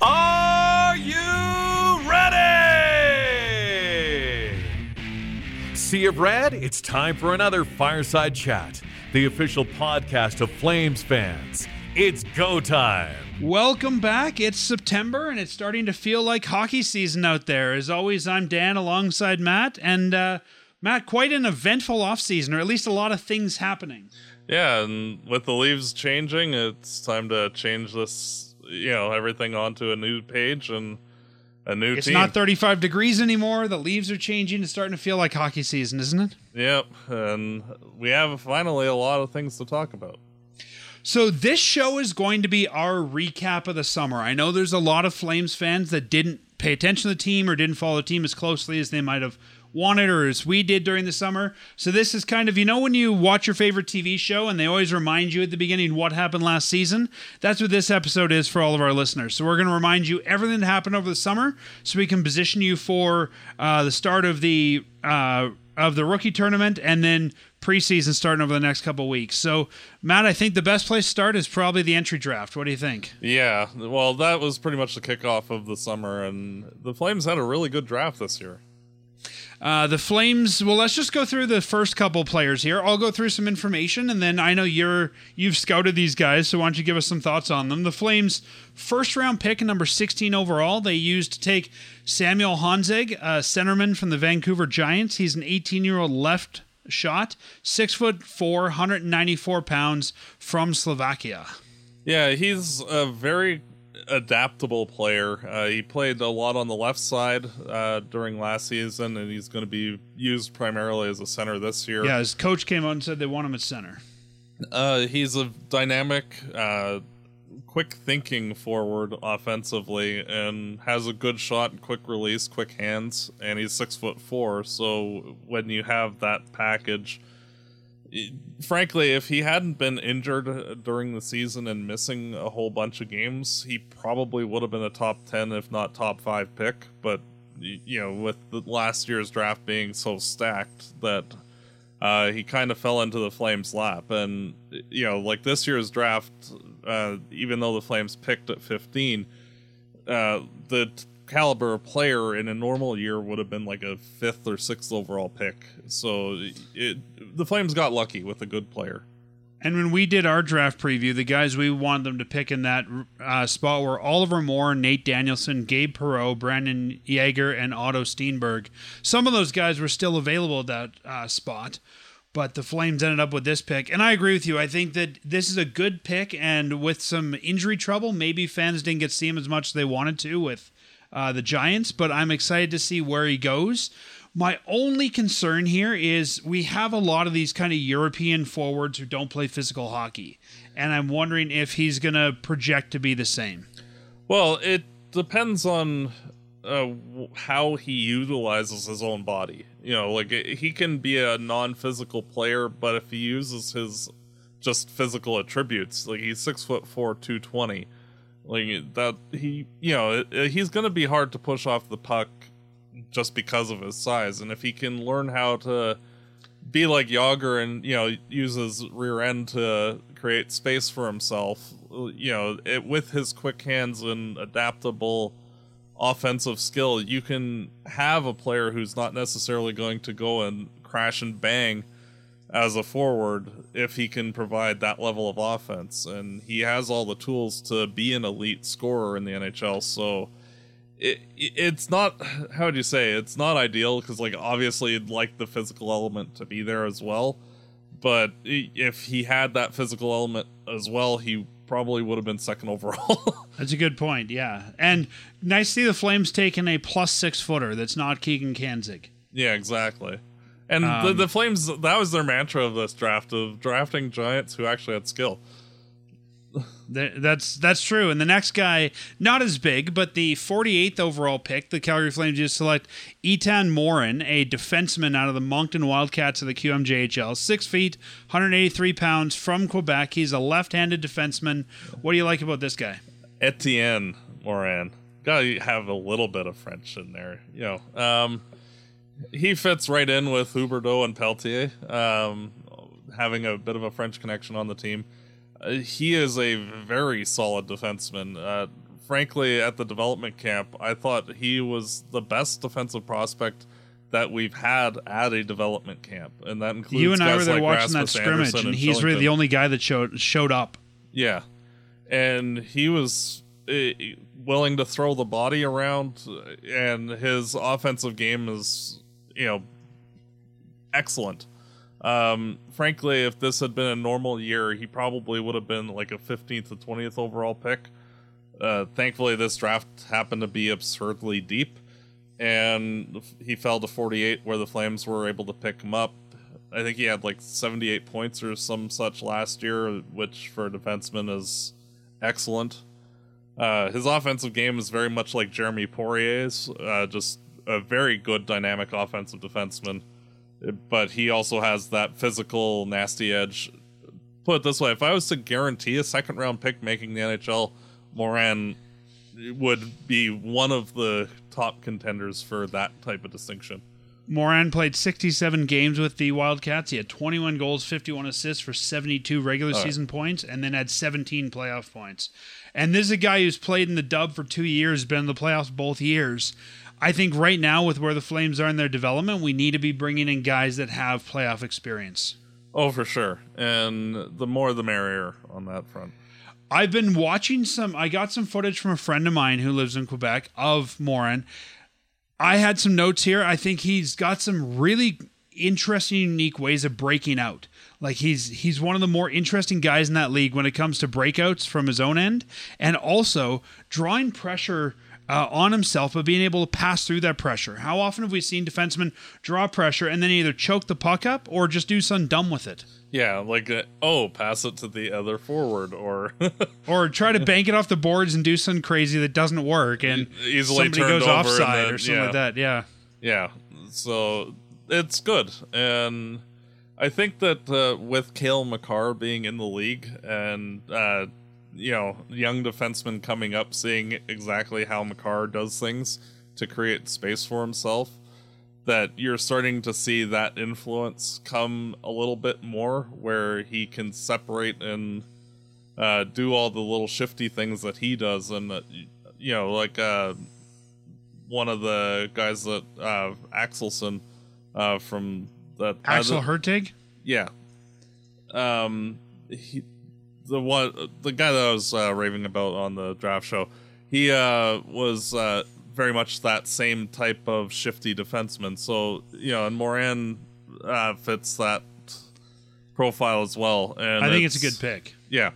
Are you ready? Sea of Red, it's time for another Fireside Chat, the official podcast of Flames fans. It's go time. Welcome back. It's September and it's starting to feel like hockey season out there. As always, I'm Dan alongside Matt. And uh, Matt, quite an eventful offseason, or at least a lot of things happening. Yeah, and with the leaves changing, it's time to change this, you know, everything onto a new page and a new It's team. not 35 degrees anymore. The leaves are changing. It's starting to feel like hockey season, isn't it? Yep, and we have finally a lot of things to talk about. So this show is going to be our recap of the summer. I know there's a lot of Flames fans that didn't pay attention to the team or didn't follow the team as closely as they might have wanted or as we did during the summer. So this is kind of, you know, when you watch your favorite TV show and they always remind you at the beginning what happened last season? That's what this episode is for all of our listeners. So we're going to remind you everything that happened over the summer so we can position you for uh, the start of the uh, of the rookie tournament and then preseason starting over the next couple weeks. So, Matt, I think the best place to start is probably the entry draft. What do you think? Yeah, well, that was pretty much the kickoff of the summer, and the Flames had a really good draft this year. Uh, the Flames. Well, let's just go through the first couple players here. I'll go through some information, and then I know you're you've scouted these guys, so why don't you give us some thoughts on them? The Flames' first round pick, number 16 overall, they used to take Samuel Honzek, a centerman from the Vancouver Giants. He's an 18 year old left shot, six foot four, 194 pounds, from Slovakia. Yeah, he's a very adaptable player. Uh, he played a lot on the left side uh, during last season, and he's going to be used primarily as a center this year. Yeah, his coach came out and said they want him at center. Uh, he's a dynamic, uh, quick thinking forward offensively, and has a good shot and quick release, quick hands, and he's six foot four. So when you have that package, frankly, if he hadn't been injured during the season and missing a whole bunch of games, he probably would have been a top ten, if not top five pick. But you know, with the last year's draft being so stacked that uh, he kind of fell into the Flames' lap. And, you know, like this year's draft, uh, even though the Flames picked at 15, uh, the caliber player in a normal year would have been like a fifth or sixth overall pick. So it, the Flames got lucky with a good player. And when we did our draft preview, the guys we wanted them to pick in that uh, spot were Oliver Moore, Nate Danielson, Gabe Perreault, Brandon Yager, and Otto Stenberg. Some of those guys were still available at that uh, spot, but the Flames ended up with this pick. And I agree with you. I think that this is a good pick, and with some injury trouble, maybe fans didn't get to see him as much as they wanted to with uh, the Giants, but I'm excited to see where he goes. My only concern here is we have a lot of these kind of European forwards who don't play physical hockey. And I'm wondering if he's going to project to be the same. Well, it depends on uh, how he utilizes his own body. You know, like he can be a non-physical player, but if he uses his just physical attributes, like he's six foot four, two twenty, like that, he you know he's going to be hard to push off the puck just because of his size, and if he can learn how to be like Yager and you know use his rear end to create space for himself. You know, it, with his quick hands and adaptable offensive skill, you can have a player who's not necessarily going to go and crash and bang as a forward if he can provide that level of offense, and he has all the tools to be an elite scorer in the NHL. So it, it's not how would you say it's not ideal because like obviously you'd like the physical element to be there as well but if he had that physical element as well he probably would have been second overall That's a good point, yeah. And nice to see the Flames taking a plus six footer that's not Keegan Kanzig. yeah exactly and the, the flames that was their mantra of this draft of drafting giants who actually had skill That's that's true. And the next guy, not as big, but the 48th overall pick, the Calgary Flames just select Etienne Morin, a defenseman out of the Moncton Wildcats of the QMJHL, six feet, 183 pounds, from Quebec. He's a left-handed defenseman. What do you like about this guy? etienne moran gotta have a little bit of french in there you know um he fits right in with huberdeau and pelletier um having a bit of a french connection on the team Uh, he is a very solid defenseman. Uh, frankly, at the development camp, I thought he was the best defensive prospect that we've had at a development camp, and that includes You and I guys were there like watching that scrimmage, Anderson and he's really the only guy that showed showed up. Yeah, and he was uh, willing to throw the body around, and his offensive game is, you know, excellent. Um, frankly, if this had been a normal year, he probably would have been like a 15th to 20th overall pick. Uh, thankfully, this draft happened to be absurdly deep, and he fell to 48, where the Flames were able to pick him up. I think he had like 78 points or some such last year, which for a defenseman is excellent. Uh, his offensive game is very much like Jeremy Poirier's, uh, just a very good dynamic offensive defenseman. But he also has that physical, nasty edge. Put it this way: if I was to guarantee a second round pick making the NHL, Moran would be one of the top contenders for that type of distinction. Moran played 67 games with the Wildcats. He had 21 goals, 51 assists for 72 regular right. season points, and then had 17 playoff points. And this is a guy who's played in the dub for two years, been in the playoffs both years. I think right now, with where the Flames are in their development, we need to be bringing in guys that have playoff experience. Oh, for sure. And the more the merrier on that front. I've been watching some. I got some footage from a friend of mine who lives in Quebec of Morin. I had some notes here. I think he's got some really interesting, unique ways of breaking out. Like he's he's one of the more interesting guys in that league when it comes to breakouts from his own end, and also drawing pressure uh, on himself, but being able to pass through that pressure. How often have we seen defensemen draw pressure and then either choke the puck up or just do something dumb with it? Yeah, like, uh, oh, pass it to the other forward, or or try to bank it off the boards and do something crazy that doesn't work, and Easily somebody goes over offside then- or something yeah. like that. Yeah, Yeah, so it's good, and I think that uh, with Cale Makar being in the league and uh, you know young defensemen coming up, seeing exactly how Makar does things to create space for himself, that you're starting to see that influence come a little bit more, where he can separate and uh, do all the little shifty things that he does, and uh, you know like. Uh, one of the guys that uh Axelson uh from the Axel Hurtig. yeah um he the one the guy that I was uh, raving about on the draft show he uh was uh very much that same type of shifty defenseman so you know and Moran uh fits that profile as well and I think it's a good pick. yeah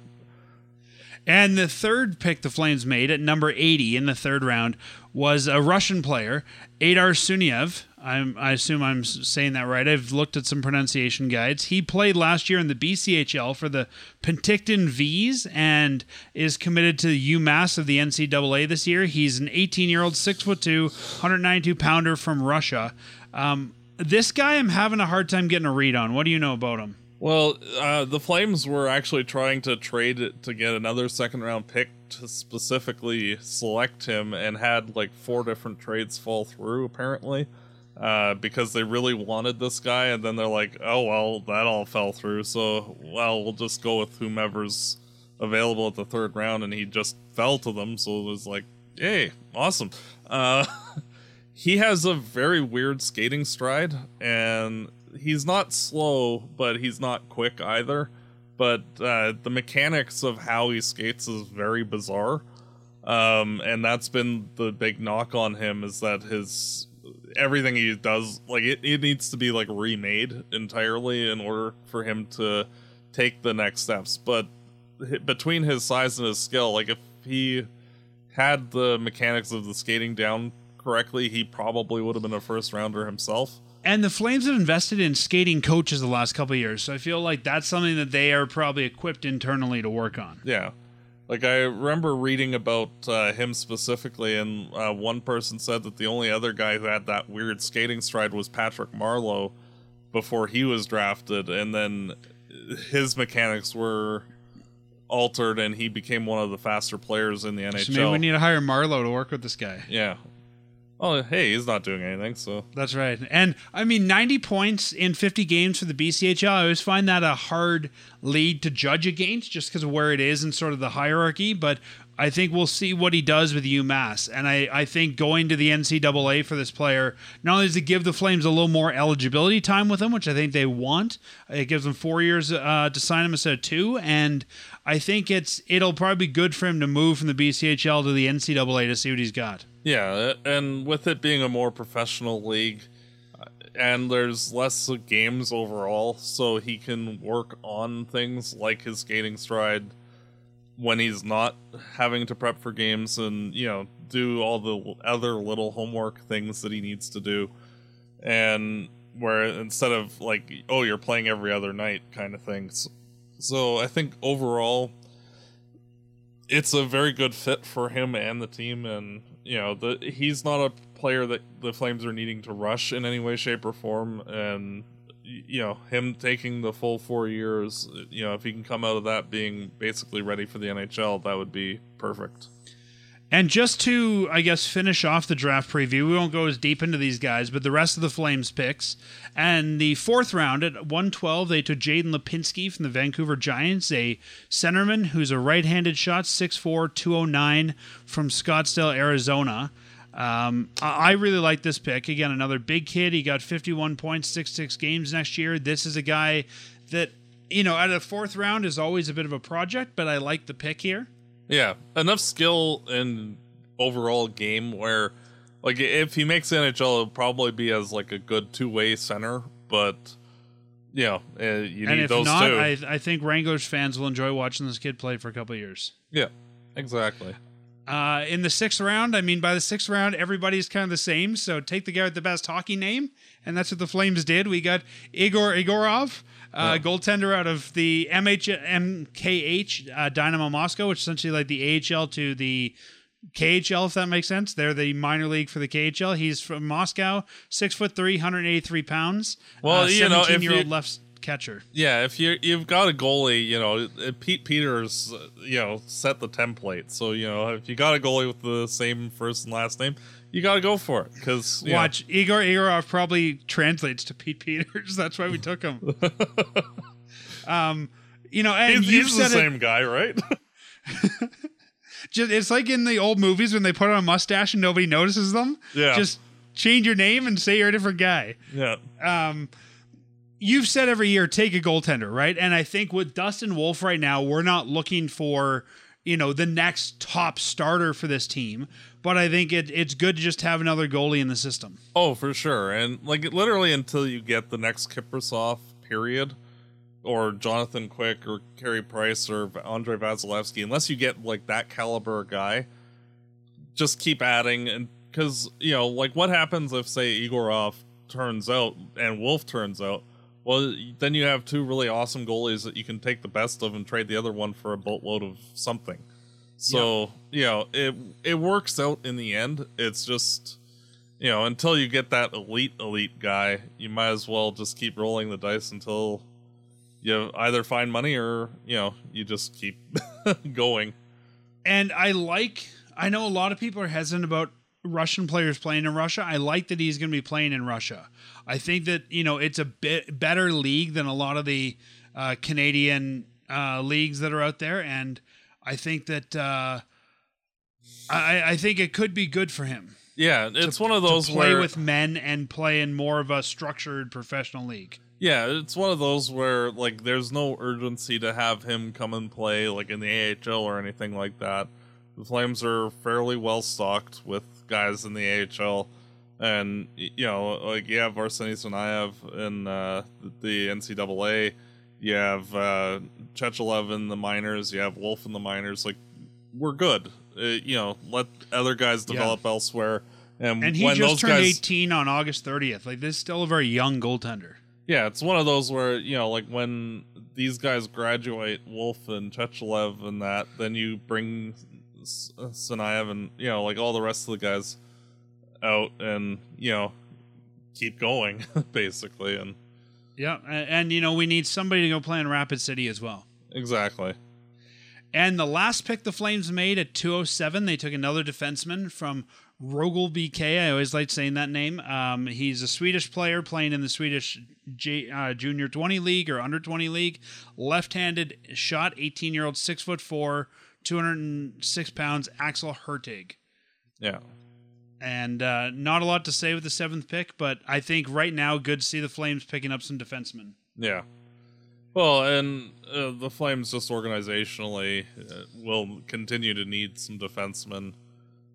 And the third pick the Flames made at number 80 in the third round was a Russian player, Aydar Suniev. I'm, I assume I'm saying that right. I've looked at some pronunciation guides. He played last year in the BCHL for the Penticton Vees and is committed to the UMass of the NCAA this year. He's an 18 year old, six foot two, 192 pounder from Russia. Um, this guy, I'm having a hard time getting a read on. What do you know about him? Well, uh, the Flames were actually trying to trade it to get another second round pick to specifically select him and had like four different trades fall through apparently uh, because they really wanted this guy. And then they're like, oh, well, that all fell through. So, well, we'll just go with whomever's available at the third round. And he just fell to them. So it was like, yay, awesome. Uh, he has a very weird skating stride and he's not slow but he's not quick either but uh, the mechanics of how he skates is very bizarre um, and that's been the big knock on him is that his everything he does like it, it needs to be like remade entirely in order for him to take the next steps but between his size and his skill like if he had the mechanics of the skating down correctly, he probably would have been a first rounder himself. And the Flames have invested in skating coaches the last couple of years, so I feel like that's something that they are probably equipped internally to work on. Yeah. Like I remember reading about uh, him specifically, and uh, one person said that the only other guy who had that weird skating stride was Patrick Marleau before he was drafted, and then his mechanics were altered, and he became one of the faster players in the NHL. So maybe we need to hire Marleau to work with this guy. yeah. Oh, hey, he's not doing anything, so That's right. And I mean, 90 points in 50 games for the BCHL, I always find that a hard lead to judge against just because of where it is and sort of the hierarchy. But I think we'll see what he does with UMass. And I, I think going to the NCAA for this player not only does it give the Flames a little more eligibility time with him, which I think they want, it gives them four years uh, to sign him instead of two. And I think it's it'll probably be good for him to move from the BCHL to the NCAA to see what he's got. Yeah, and with it being a more professional league, uh, and there's less games overall, so he can work on things like his skating stride when he's not having to prep for games and you know do all the other little homework things that he needs to do. And where instead of like oh you're playing every other night kind of things so i think overall it's a very good fit for him and the team and you know the he's not a player that the flames are needing to rush in any way shape or form. And you know him taking the full four years you know if he can come out of that being basically ready for the nhl that would be perfect and just to i guess finish off the draft preview we won't go as deep into these guys but the rest of the flames picks and the fourth round at 112 they took jaden lipinski from the vancouver giants a centerman who's a right-handed shot 6'4 209 from scottsdale arizona um, I really like this pick. Again, another big kid. He got 51 points, six six games next year. This is a guy that you know at a fourth round is always a bit of a project, but I like the pick here. Yeah, enough skill and overall game where, like, if he makes NHL, it'll probably be as like a good two way center. But yeah, you know, uh, you and need if those not, two. I, I think Wranglers fans will enjoy watching this kid play for a couple years. yeah, exactly. Uh, in the sixth round, I mean, by the sixth round, everybody's kind of the same. So take the guy with the best hockey name, and that's what the Flames did. We got Igor Igorov, uh, goaltender out of the MH MKH uh, Dynamo Moscow, which is essentially like the AHL to the KHL, if that makes sense. They're the minor league for the KHL. He's from Moscow, six foot three, 183 pounds. Well, uh, you know, if 17 year old left catcher. Yeah, if you you've got a goalie, you know Pete Peters, uh, you know set the template. So you know if you got a goalie with the same first and last name, you got to go for it because Watch Igor Igorov probably translates to Pete Peters. That's why we took him. um, you know, and he's, he's the said it. same guy, right? Just, it's like in the old movies when they put on a mustache and nobody notices them. Yeah. Just change your name and say you're a different guy. yeah, Um, you've said every year take a goaltender, right? And I think with Dustin Wolf right now, we're not looking for you know the next top starter for this team, but I think it, it's good to just have another goalie in the system. oh for sure. And like literally until you get the next Kiprusoff period, or Jonathan Quick or Carey Price or Andre Vasilevskiy, unless you get like that caliber guy, just keep adding and because you know like what happens if say Igorov turns out and Wolf turns out. Well, then you have two really awesome goalies that you can take the best of and trade the other one for a boatload of something. So you know it it works out in the end. It's just you know until you get that elite elite guy, you might as well just keep rolling the dice until you either find money or you know you just keep going. and I like. I know a lot of people are hesitant about Russian players playing in Russia. I like that he's going to be playing in Russia. I think that you know it's a bit better league than a lot of the uh, Canadian uh, leagues that are out there, and I think that uh, I, I think it could be good for him. Yeah, it's one of to those play where with men and play in more of a structured professional league. Yeah, it's one of those where like there's no urgency to have him come and play like in the AHL or anything like that. The Flames are fairly well stocked with guys in the AHL, and you know like you have Arseny Sanayev in uh, the NCAA, you have uh, Chechelev in the minors, you have Wolf in the minors. Like we're good. Uh, you know, let other guys develop elsewhere. And, And he just turned guys, 18 on August 30th. Like this is still a very young goaltender. Yeah, it's one of those where you know, like when these guys graduate, Wolf and Chechelev and that, then you bring S- Sanayev and you know, like all the rest of the guys out, and you know, keep going basically, and Yeah, a- and, you know we need somebody to go play in Rapid City as well. exactly. And the last pick the Flames made at 207, they took another defenseman from Rögle BK. I always like saying that name. Um, he's a Swedish player playing in the Swedish J, uh, Junior 20 League or Under 20 League. Left-handed shot, 18 year old, six foot four, 206 pounds, Axel Hurtig. Yeah. And uh, not a lot to say with the seventh pick, but I think right now, good to see the Flames picking up some defensemen. Yeah. Well, and uh, the Flames just organizationally uh, will continue to need some defensemen.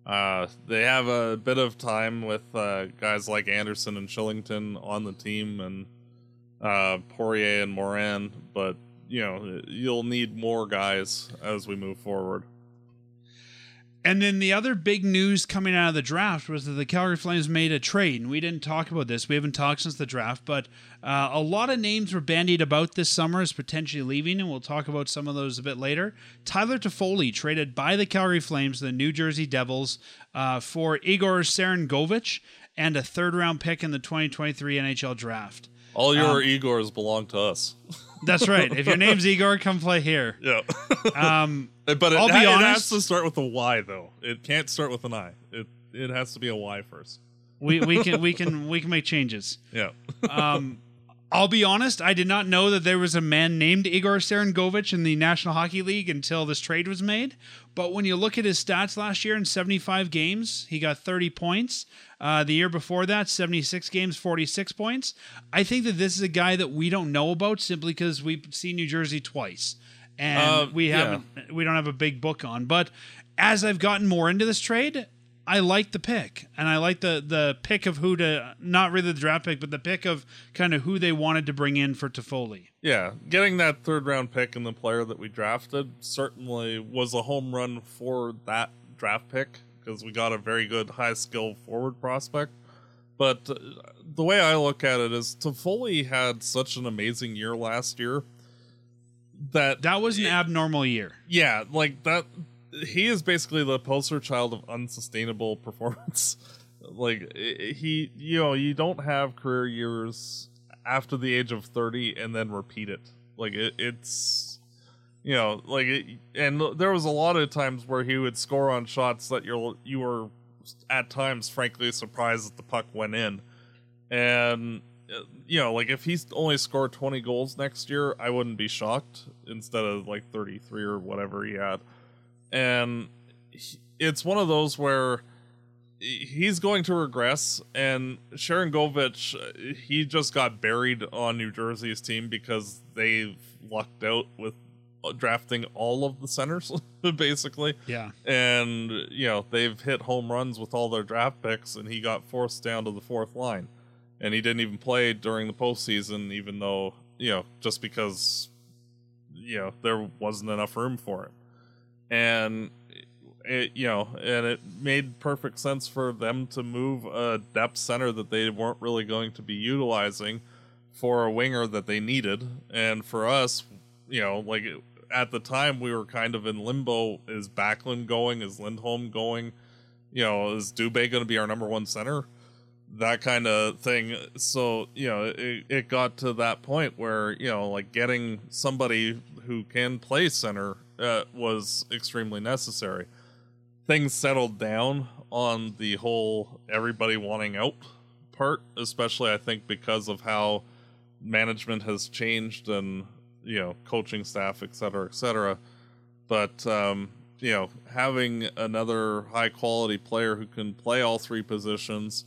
Uh, they have a bit of time with uh, guys like Anderson and Shillington on the team, and uh, Poirier and Morin, but you know you'll need more guys as we move forward. And then the other big news coming out of the draft was that the Calgary Flames made a trade. And we didn't talk about this. We haven't talked since the draft, but uh, a lot of names were bandied about this summer as potentially leaving, and we'll talk about some of those a bit later. Tyler Toffoli traded by the Calgary Flames to the New Jersey Devils uh, for Igor Sharangovich and a third round pick in the 2023 NHL draft. All your um, Igors belong to us. That's right. If your name's Igor, come play here. Yeah. um, but it, I'll be it honest, has to start with a Y though. It can't start with an I. It it has to be a Y first. We we can we can we can make changes. Yeah. um, I'll be honest, I did not know that there was a man named Igor Sharangovich in the National Hockey League until this trade was made. But when you look at his stats last year in 75 games, he got 30 points. Uh, the year before that, 76 games, 46 points. I think that this is a guy that we don't know about simply because we've seen New Jersey twice. And uh, we haven't yeah. we don't have a big book on. But as I've gotten more into this trade, I like the pick, and I like the the pick of who to not really the draft pick, but the pick of kind of who they wanted to bring in for Toffoli. Yeah, getting that third round pick and the player that we drafted certainly was a home run for that draft pick because we got a very good high skill forward prospect. But uh, the way I look at it is Toffoli had such an amazing year last year that that was an it, abnormal year. Yeah, like that he is basically the poster child of unsustainable performance. like he, you know, you don't have career years after the age of 30 and then repeat it. Like it, it's you know, like it, and there was a lot of times where he would score on shots that you're you were at times frankly surprised that the puck went in. And you know, like if he's only scored 20 goals next year, I wouldn't be shocked instead of like 33 or whatever he had. And he, it's one of those where he's going to regress and Sharangovich he just got buried on New Jersey's team because they've lucked out with uh, drafting all of the centers basically. Yeah. And you know they've hit home runs with all their draft picks and he got forced down to the fourth line and he didn't even play during the postseason even though you know just because you know there wasn't enough room for him and it, you know, and it made perfect sense for them to move a depth center that they weren't really going to be utilizing for a winger that they needed. And for us, you know, like at the time we were kind of in limbo. Is Backlund going? Is Lindholm going? You know, is Dubé going to be our number one center? That kind of thing. So, you know, it, it got to that point where, you know, like getting somebody who can play center uh, was extremely necessary. Things settled down on the whole everybody wanting out part, especially I think because of how management has changed and you know coaching staff, et cetera, et cetera. But um, you know, having another high quality player who can play all three positions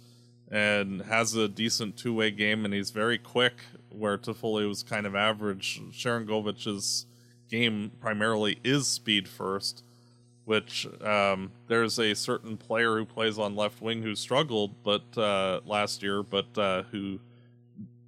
and has a decent two way game and he's very quick, where Toffoli was kind of average. Sharangovich is game primarily is speed first, which um, there's a certain player who plays on left wing who struggled, but uh, last year, but uh, who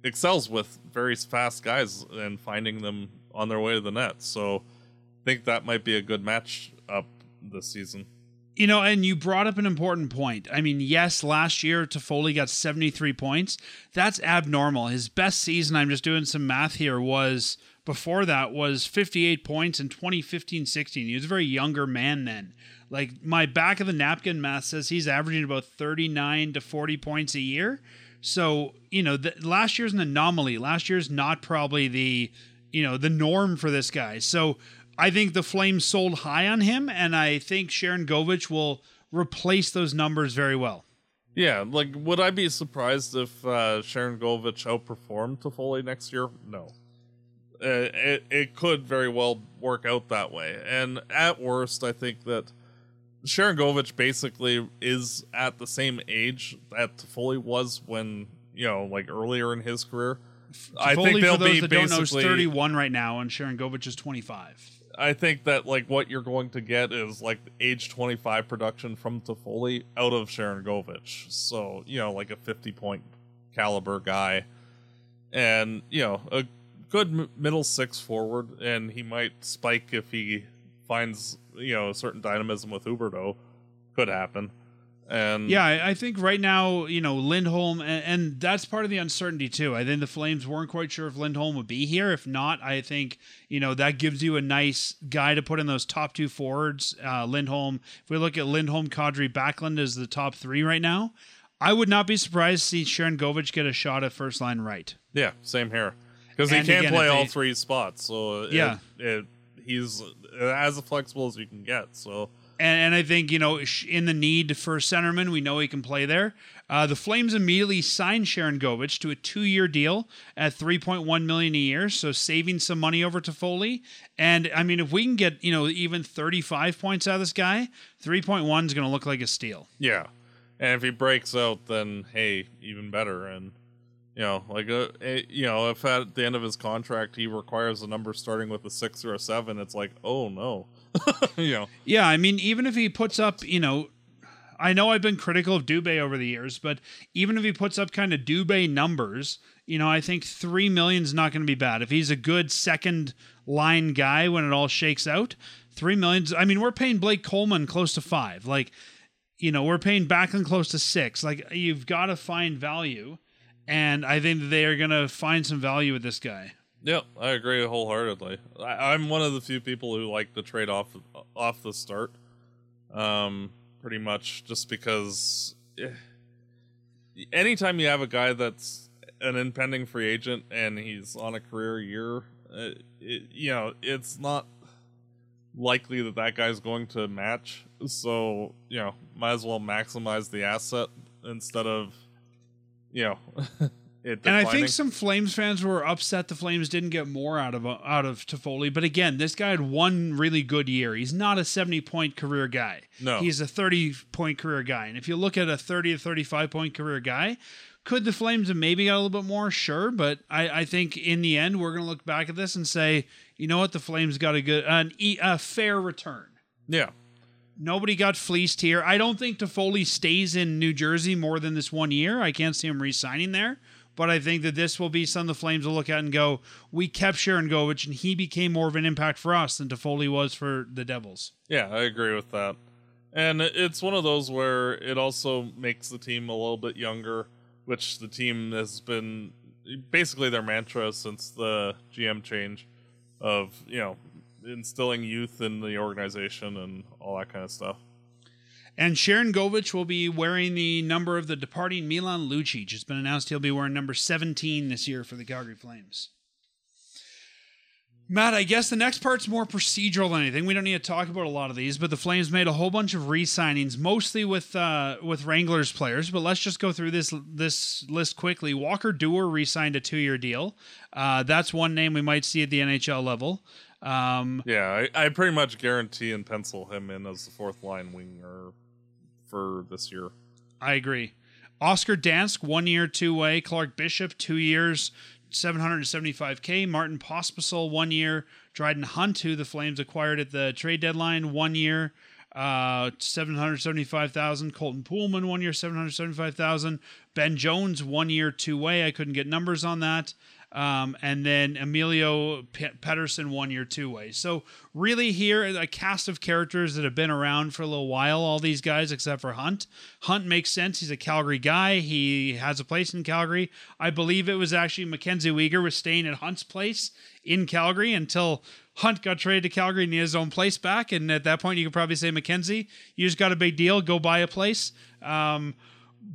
excels with very fast guys and finding them on their way to the net. So I think that might be a good match up this season. You know, and you brought up an important point. I mean, yes, last year Toffoli got 73 points. That's abnormal. His best season, I'm just doing some math here, was before that was 58 points in 2015 16. He was a very younger man then. Like my back of the napkin math says he's averaging about 39 to 40 points a year. So, you know, the, last year's an anomaly. Last year's not probably the, you know, the norm for this guy. So I think the Flames sold high on him, and I think Sharangovich will replace those numbers very well. Yeah, like would I be surprised if uh, Sharangovich outperformed Toffoli next year? No Uh, it it could very well work out that way. And at worst, I think that Sharangovich basically is at the same age that Toffoli was when you know, like earlier in his career. I think they'll for those be that don't know, is basically. 31 right now, and Sharangovich is 25. I think that like what you're going to get is like age 25 production from Toffoli out of Sharangovich. So you know, like a 50 point caliber guy, and you know a good middle six forward, and he might spike if he finds you know a certain dynamism with Huberdeau. Could happen. And Yeah, I, I think right now, you know, Lindholm, and, and that's part of the uncertainty too. I think the Flames weren't quite sure if Lindholm would be here. If not, I think you know that gives you a nice guy to put in those top two forwards. Uh, Lindholm. If we look at Lindholm, Kadri, Backlund as the top three right now, I would not be surprised to see Sharangovich get a shot at first line right. Yeah, same here. Because he can again, play all they- three spots, so it- Yeah. it, he's as flexible as you can get. So And, and I think you know, in the need for a centerman, we know he can play there. Uh, the Flames immediately signed Sharangovich to a two-year deal at 3.1 million a year, so saving some money over Toffoli. And I mean, if we can get you know even 35 points out of this guy, 3.1 is going to look like a steal. yeah, and if he breaks out, then hey, even better. And you know, like uh, eh, you know, if at the end of his contract he requires a number starting with a six or a seven, it's like, oh no, you know, Yeah, I mean, even if he puts up, you know, I know I've been critical of Dubé over the years, but even if he puts up kind of Dubé numbers, you know, I think three million is not going to be bad. If he's a good second line guy when it all shakes out, three millions. I mean, we're paying Blake Coleman close to five. Like, you know, we're paying Backlund close to six. Like, you've got to find value, and I think they are going to find some value with this guy. Yep, I agree wholeheartedly. I, I'm one of the few people who like to trade off off the start, um, pretty much just because eh, anytime you have a guy that's an impending free agent and he's on a career year, uh, it, you know, it's not likely that that guy's going to match. So you know, might as well maximize the asset instead of, you know. And I think some Flames fans were upset the Flames didn't get more out of uh, out of Toffoli. But again, this guy had one really good year. He's not a seventy point career guy. No. he's a thirty point career guy. And if you look at a thirty to thirty five point career guy, could the Flames have maybe got a little bit more? Sure, but I, I think in the end we're going to look back at this and say, you know what, the Flames got a good an e- a fair return. yeah. Nobody got fleeced here. I don't think Toffoli stays in New Jersey more than this one year. I can't see him re-signing there. But I think that this will be something the Flames will look at and go, we kept Sharangovich and he became more of an impact for us than Toffoli was for the Devils. Yeah, I agree with that. And it's one of those where it also makes the team a little bit younger, which the team has been basically their mantra since the GM change of, you know, instilling youth in the organization and all that kind of stuff. And Sharangovich will be wearing the number of the departing Milan Lucic. It's been announced he'll be wearing number 17 this year for the Calgary Flames. Matt, I guess the next part's more procedural than anything. We don't need to talk about a lot of these, but the Flames made a whole bunch of re-signings, mostly with uh, with Wranglers players. But let's just go through this this list quickly. Walker Duehr re-signed a two-year deal. Uh, that's one name we might see at the NHL level. Um, Yeah, I, I pretty much guarantee and pencil him in as the fourth line winger for this year. I agree. Oscar Dansk, one year, two way. Clark Bishop, two years, 775K. Martin Pospisil, one year. Dryden Hunt, who the Flames acquired at the trade deadline, one year, uh, 775,000. Colton Poolman, one year, 775,000. Ben Jones, one year, two way. I couldn't get numbers on that. Um, and then Emilio P- Pettersen, one year, two way. So, really, here, a cast of characters that have been around for a little while, all these guys, except for Hunt. Hunt makes sense. He's a Calgary guy. He has a place in Calgary. I believe it was actually Mackenzie Weegar was staying at Hunt's place in Calgary until Hunt got traded to Calgary and he had his own place back. And at that point, you could probably say, Mackenzie, you just got a big deal. Go buy a place. Um,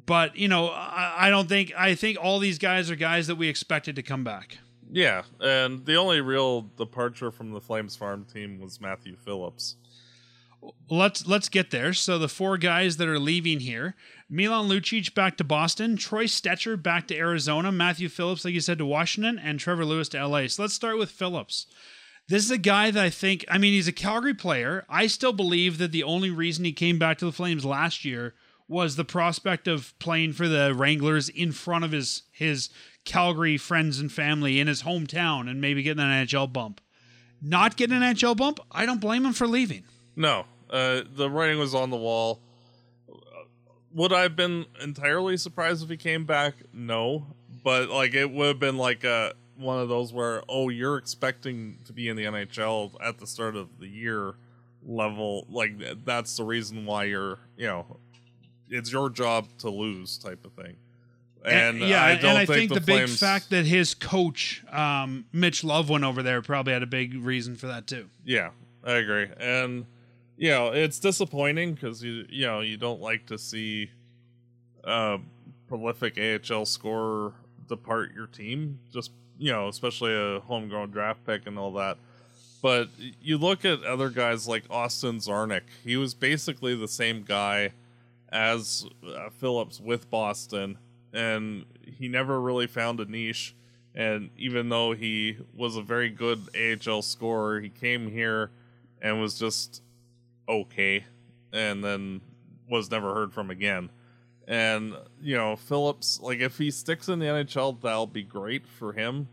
but you know, I, I don't think I think all these guys are guys that we expected to come back. Yeah, and the only real departure from the Flames farm team was Matthew Phillips. let's let's get there. So the four guys that are leaving here: Milan Lucic back to Boston, Troy Stecher back to Arizona, Matthew Phillips, like you said, to Washington, and Trevor Lewis to LA. So let's start with Phillips. This is a guy that I think. I mean, he's a Calgary player. I still believe that the only reason he came back to the Flames last year was the prospect of playing for the Wranglers in front of his his Calgary friends and family in his hometown and maybe getting an NHL bump. Not getting an NHL bump, I don't blame him for leaving. No, uh, the writing was on the wall. Would I have been entirely surprised if he came back? No, but like it would have been like a one of those where oh you're expecting to be in the NHL at the start of the year level like that's the reason why you're you know it's your job to lose type of thing. And, yeah, I don't and I think, think, the, the, big Flames, fact that his coach, um, Mitch Love, went over there probably had a big reason for that too. Yeah, I agree. And you know, it's disappointing because you you know you don't like to see a prolific AHL scorer depart your team. Just you know, especially a homegrown draft pick and all that. But you look at other guys like Austin Czarnik. He was basically the same guy as uh, Phillips with Boston, and he never really found a niche. And even though he was a very good AHL scorer, he came here and was just okay, and then was never heard from again. And you know, Phillips, like if he sticks in the NHL, that'll be great for him.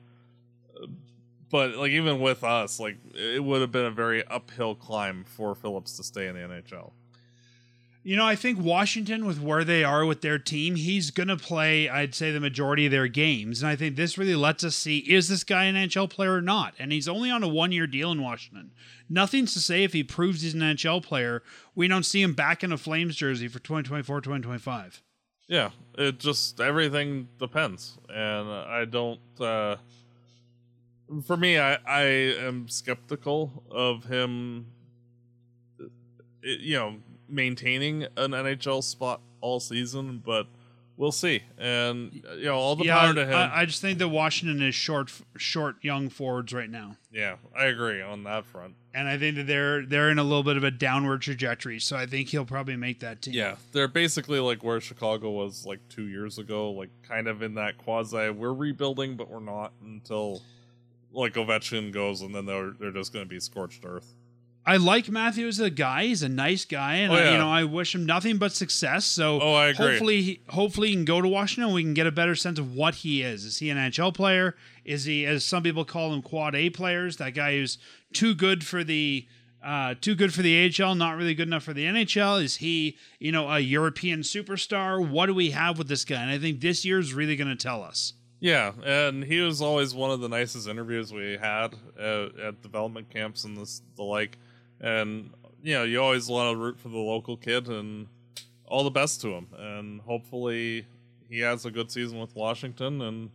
But like even with us, like it would have been a very uphill climb for Phillips to stay in the NHL. You know, I think Washington, with where they are with their team, he's going to play, I'd say, the majority of their games. And I think this really lets us see is this guy an NHL player or not? And he's only on a one year deal in Washington. Nothing's to say if he proves he's an NHL player, we don't see him back in a Flames jersey for 2024 2025. Yeah, it just everything depends, and I don't. uh For me, I I am skeptical of him. You know, maintaining an NHL spot all season, but we'll see. And you know, all the yeah, power to him. I, I just think that Washington is short, short young forwards right now. yeah, I agree on that front. And I think that they're they're in a little bit of a downward trajectory. So I think he'll probably make that team. Yeah, they're basically like where Chicago was like two years ago, like kind of in that quasi we're rebuilding, but we're not until like Ovechkin goes, and then they're they're just going to be scorched earth. I like Matthew as a guy. He's a nice guy, and Oh, I, you know I wish him nothing but success. So Oh, I agree. hopefully, he- hopefully he can go to Washington. and We can get a better sense of what he is. Is he an NHL player? Is he, as some people call him, quad A players? That guy who's too good for the uh, too good for the AHL, not really good enough for the NHL. Is he, you know, a European superstar? What do we have with this guy? And I think this year is really going to tell us. Yeah, and he was always one of the nicest interviews we had at, at development camps and this the like. And you know, you always want to root for the local kid, and all the best to him. And hopefully, he has a good season with Washington, and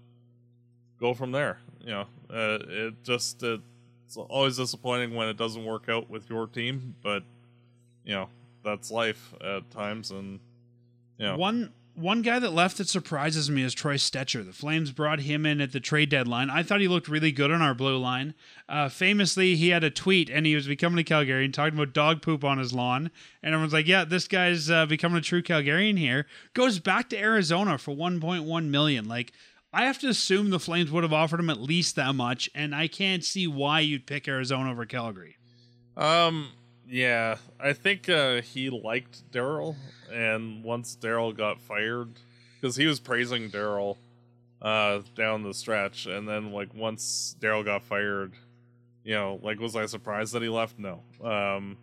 go from there. You know, uh, it just it's always disappointing when it doesn't work out with your team, but you know that's life at times, and you know, One one guy that left that surprises me is Troy Stecher. The Flames brought him in at the trade deadline. I thought he looked really good on our blue line. Uh, famously, he had a tweet and he was becoming a Calgarian, talking about dog poop on his lawn. And everyone's like, "Yeah, this guy's uh, becoming a true Calgarian here." Goes back to Arizona for 1.1 million. Like, I have to assume the Flames would have offered him at least that much, and I can't see why you'd pick Arizona over Calgary. Um, yeah, I think uh, he liked Daryl, and once Daryl got fired, because he was praising Daryl uh, down the stretch, and then like once Daryl got fired, you know, like was I surprised that he left? No. Um,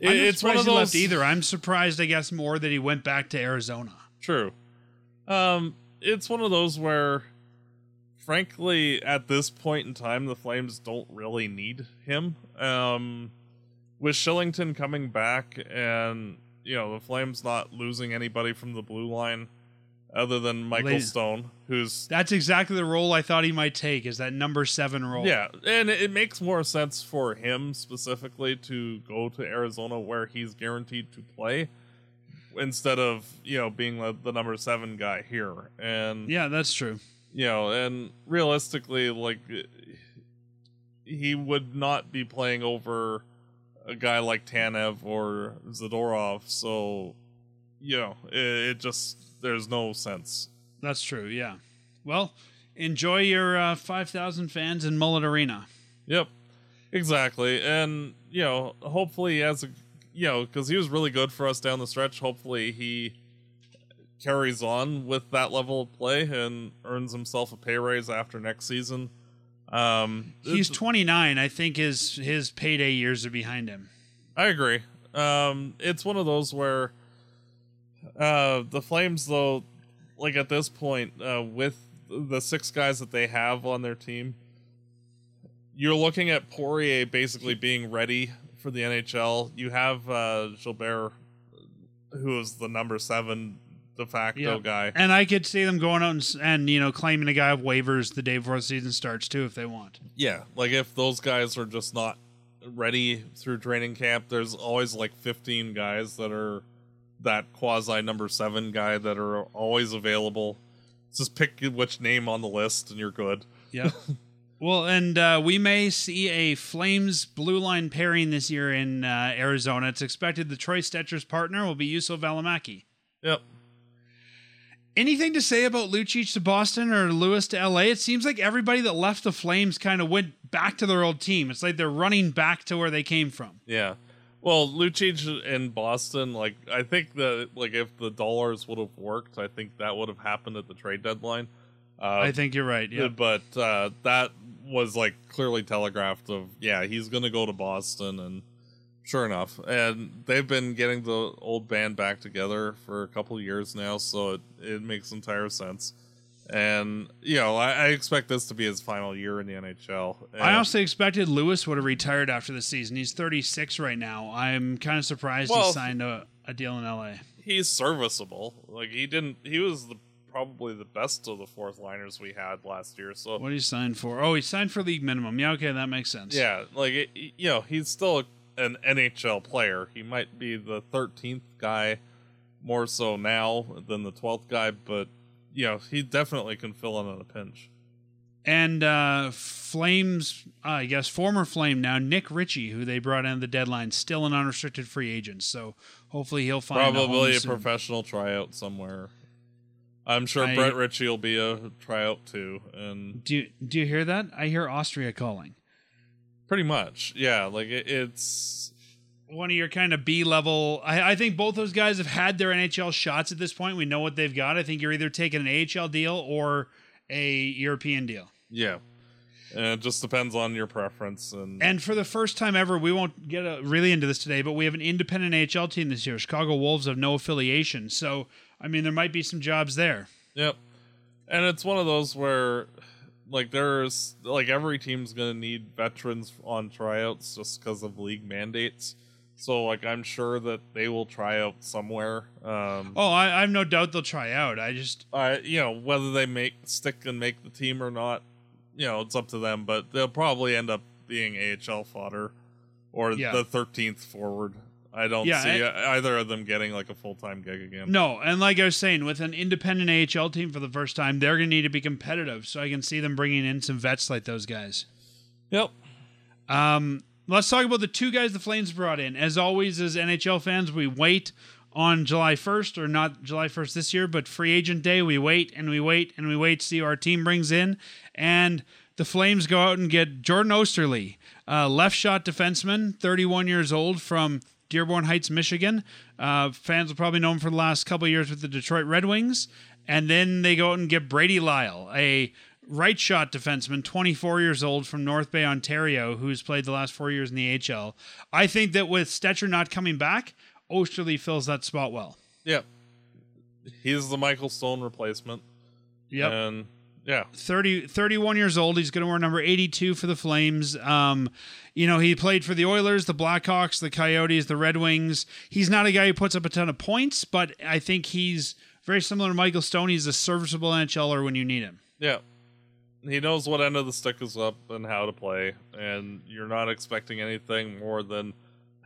it- I'm it's one of he those left either. I'm surprised, I guess, more that he went back to Arizona. True. Um, it's one of those where, frankly, at this point in time, the Flames don't really need him. Um, with Shillington coming back and, you know, the Flames not losing anybody from the blue line other than Michael They- Stone, who's. That's exactly the role I thought he might take. Is that number seven role? Yeah, and it it makes more sense for him specifically to go to Arizona where he's guaranteed to play instead of, you know, being the, the number seven guy here. And yeah, that's true. you know, and realistically, like he would not be playing over a guy like Tanev or Zadorov. So, you know, it, it just there's no sense. That's true. Yeah. Well, enjoy your uh, five thousand fans in Mullet Arena. Yep, exactly. And you know, hopefully, as a you know, because he was really good for us down the stretch. Hopefully, he carries on with that level of play and earns himself a pay raise after next season. Um, He's 29. I think his his payday years are behind him. I agree. Um, it's one of those where uh, the Flames, though, like at this point, uh, with the six guys that they have on their team, you're looking at Poirier basically being ready for the NHL. You have uh, Gilbert, who is the number seven de facto Yeah. guy. And I could see them going out and, and you know claiming a guy of waivers the day before the season starts too, if they want. Yeah, like if those guys are just not ready through training camp, there's always like 15 guys that are that quasi number seven guy that are always available. Just pick which name on the list and you're good. Yeah. well, and uh, we may see a Flames blue line pairing this year in uh, Arizona. It's expected the Troy Stecher's partner will be Juuso Valimaki. Yep. Anything to say about Lucic to Boston or Lewis to LA? It seems like everybody that left the Flames kind of went back to their old team. It's like they're running back to where they came from. Yeah. Well, Lucic in Boston, like I think that like if the dollars would have worked, I think that would have happened at the trade deadline. Uh, I think you're right. Yeah. but uh, that was like clearly telegraphed of yeah he's gonna go to boston and sure enough and they've been getting the old band back together for a couple years now so it, it makes entire sense and you know I, I expect this to be his final year in the nhl and, I also expected Lewis would have retired after the season. He's 36 right now. I'm kind of surprised Well, he signed a, a deal in LA. he's serviceable like he didn't he was the probably the best of the fourth liners we had last year so What did he sign for? Oh, he signed for league minimum. Yeah, okay, that makes sense. Yeah, like it, you know, he's still an NHL player. He might be the 13th guy more so now than the 12th guy, but you know, he definitely can fill in on a pinch. And uh, Flames, uh, I guess, former Flame now, Nick Ritchie, who they brought in the deadline, still an unrestricted free agent. So hopefully he'll find a Probably a soon. professional tryout somewhere. I'm sure I- Brett Ritchie will be a tryout too, and Do do you hear that? I hear Austria calling. Pretty much, yeah. Like it, it's One of your kind of B level. I, I think both those guys have had their NHL shots at this point. We know what they've got. I think you're either taking an AHL deal or a European deal. yeah, and it just depends on your preference and And for the first time ever, we won't get uh really into this today, but we have an independent AHL team this year. Chicago Wolves have no affiliation. So, I mean, there might be some jobs there. Yep. And it's one of those where like there's like every team's going to need veterans on tryouts just because of league mandates. So like I'm sure that they will try out somewhere. Um Oh, I, I have no doubt they'll try out. I just, I you know whether they make stick and make the team or not, you know, it's up to them, but they'll probably end up being AHL fodder or Yeah. the 13th forward. I don't Yeah, see and- either of them getting like a full-time gig again. no. And like I was saying, with an independent AHL team for the first time, they're going to need to be competitive. So I can see them bringing in some vets like those guys. Yep. Um, let's talk about the two guys the Flames brought in. As always, as NHL fans, we wait on July 1st, or not July 1st this year, but free agent day. We wait and we wait and we wait to see who our team brings in. And the Flames go out and get Jordan Oesterle, uh, left shot defenseman, 31 years old from Dearborn Heights, Michigan. Uh, fans will probably know him for the last couple of years with the Detroit Red Wings. And then they go out and get Brady Lyle, a right shot defenseman, 24 years old from North Bay, Ontario, who's played the last four years in the AHL. I think that with Stecher not coming back, Oesterle fills that spot well. Yep. He's the Michael Stone replacement. Yep. And yeah, 30, 31 years old. He's going to wear number 82 for the Flames. Um, you know, he played for the Oilers, the Blackhawks, the Coyotes, the Red Wings. He's not a guy who puts up a ton of points, but I think he's very similar to Michael Stone. He's a serviceable NHLer when you need him. yeah. He knows what end of the stick is up and how to play, and you're not expecting anything more than,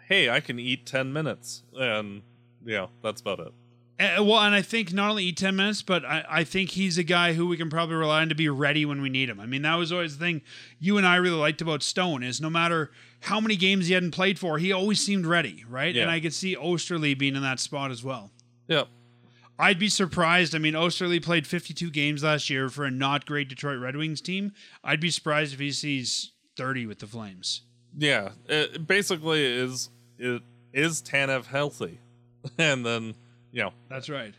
hey, I can eat ten minutes, and yeah, that's about it. Uh, well, and I think not only eat 10 minutes, but I, I think he's a guy who we can probably rely on to be ready when we need him. I mean, that was always the thing you and I really liked about Stone is no matter how many games he hadn't played for, he always seemed ready, right? Yeah. And I could see Oesterle being in that spot as well. Yep. I'd be surprised. I mean, Oesterle played 52 games last year for a not great Detroit Red Wings team. I'd be surprised if he sees 30 with the Flames. Yeah. It basically is it is Tanev healthy, and then you know, That's right.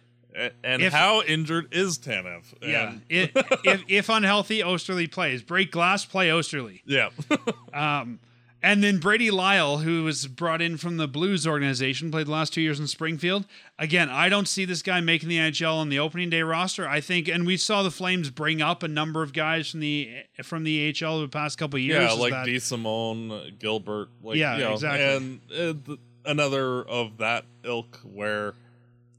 and If- how injured is Tanev? Yeah. If, if, unhealthy, Oesterle plays. Break glass, play Oesterle. yeah. Um, and then Brady Lyle, who was brought in from the Blues organization, played the last two years in Springfield. Again, I don't see this guy making the NHL on the opening day roster. I think, and we saw the Flames bring up a number of guys from the from the AHL the past couple of years. yeah, like that- D. Simone, Gilbert, like Yeah, you know, exactly. and uh, th- another of that ilk where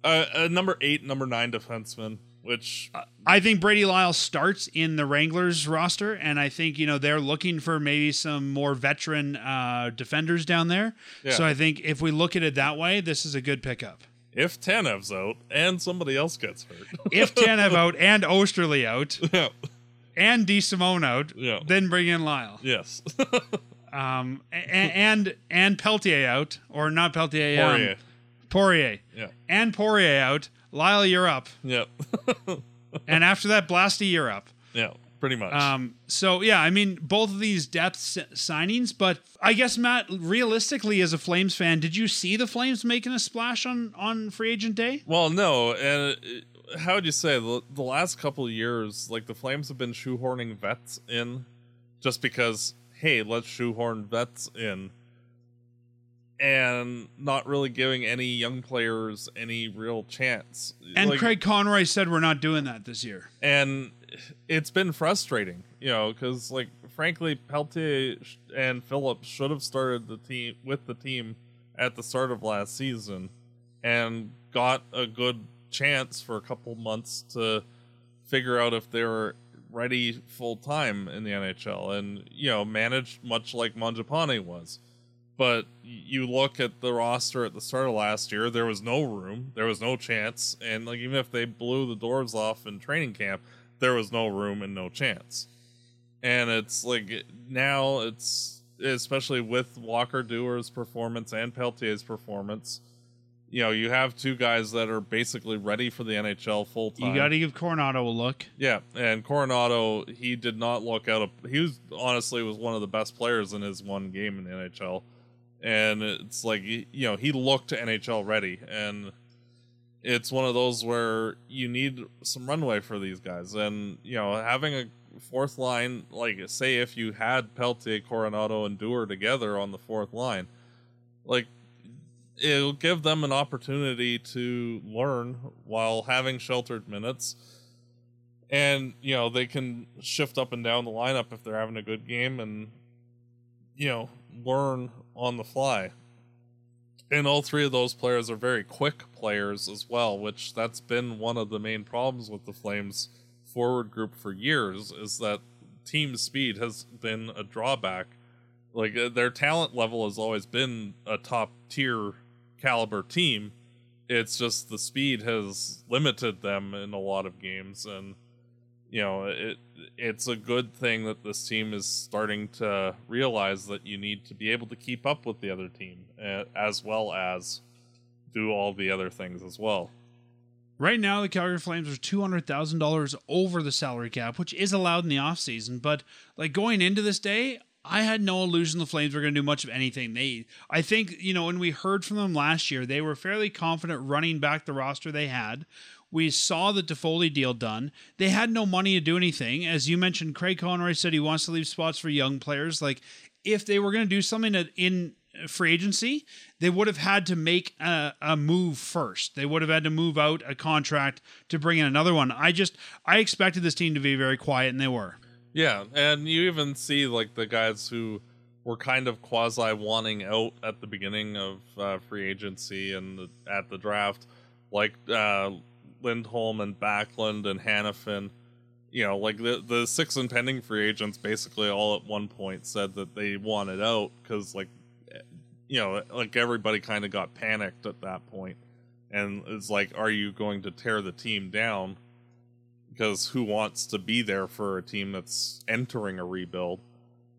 uh, a number eight, number nine defenseman, which I think Brady Lyle starts in the Wranglers roster, and I think you know they're looking for maybe some more veteran uh, defenders down there. Yeah. So I think if we look at it that way, this is a good pickup. if Tanev's out and somebody else gets hurt, If Tanev out and Oesterle out yeah, and DeSimone out, Yeah. then bring in Lyle. yes, Um, a- a- and and Pelletier out, or not Pelletier, um, Poirier, yeah, and Poirier out. Lyle, you're up, Yep. and after that, Blasty, you're up. yeah, pretty much. Um, so yeah, I mean, both of these depth s- signings, but I guess Matt, realistically, as a Flames fan, did you see the Flames making a splash on on free agent day? Well, no, and uh, how would you say the, the last couple of years, like the Flames have been shoehorning vets in, just because hey, let's shoehorn vets in, and not really giving any young players any real chance. And Like, Craig Conroy said we're not doing that this year. and it's been frustrating, you know, because like frankly, Pelletier and Phillips should have started the team with the team at the start of last season, and got a good chance for a couple months to figure out if they were ready full time in the NHL, and you know, managed much like Mangiapane was. But you look at the roster at the start of last year, there was no room, there was no chance, and like even if they blew the doors off in training camp, there was no room and no chance. And it's like now it's especially with Walker Duehr's performance and Pelletier's performance, you know, you have two guys that are basically ready for the NHL full time. You got to give Coronato a look. Yeah, and Coronato, he did not look out. Of, he was honestly was one of the best players in his one game in the NHL, and it's like you know he looked NHL ready, and it's one of those where you need some runway for these guys, and you know having a fourth line, like say if you had Pelletier, Coronato, and Duehr together on the fourth line, like it'll give them an opportunity to learn while having sheltered minutes. And you know they can shift up and down the lineup if they're having a good game and you know learn on the fly. And all three of those players are very quick players as well which that's been one of the main problems with the flames forward group for years is that team speed has been a drawback. Like uh, their talent level has always been a top tier caliber team. It's just the speed has limited them in a lot of games and you know it it's a good thing that this team is starting to realize that you need to be able to keep up with the other team as well as do all the other things as well Right now, the Calgary Flames are two hundred thousand dollars over the salary cap, which is allowed in the offseason. But like going into this day, I had no illusion the Flames were going to do much of anything. They, I think, you know, when we heard from them last year, they were fairly confident running back the roster they had. We saw the Toffoli deal done. They had no money to do anything. As you mentioned, Craig Conroy said he wants to leave spots for young players. Like, if they were going to do something in free agency, they would have had to make a, a move first. They would have had to move out a contract to bring in another one. I just, I expected this team to be very quiet, and they were. Yeah, and you even see like the guys who were kind of quasi wanting out at the beginning of uh, free agency and the, at the draft, like uh, Lindholm and Backlund and Hanifin. You know, like the the six impending free agents basically all at one point said that they wanted out because like, you know, like everybody kind of got panicked at that point, and it's like, are you going to tear the team down? Because who wants to be there for a team that's entering a rebuild?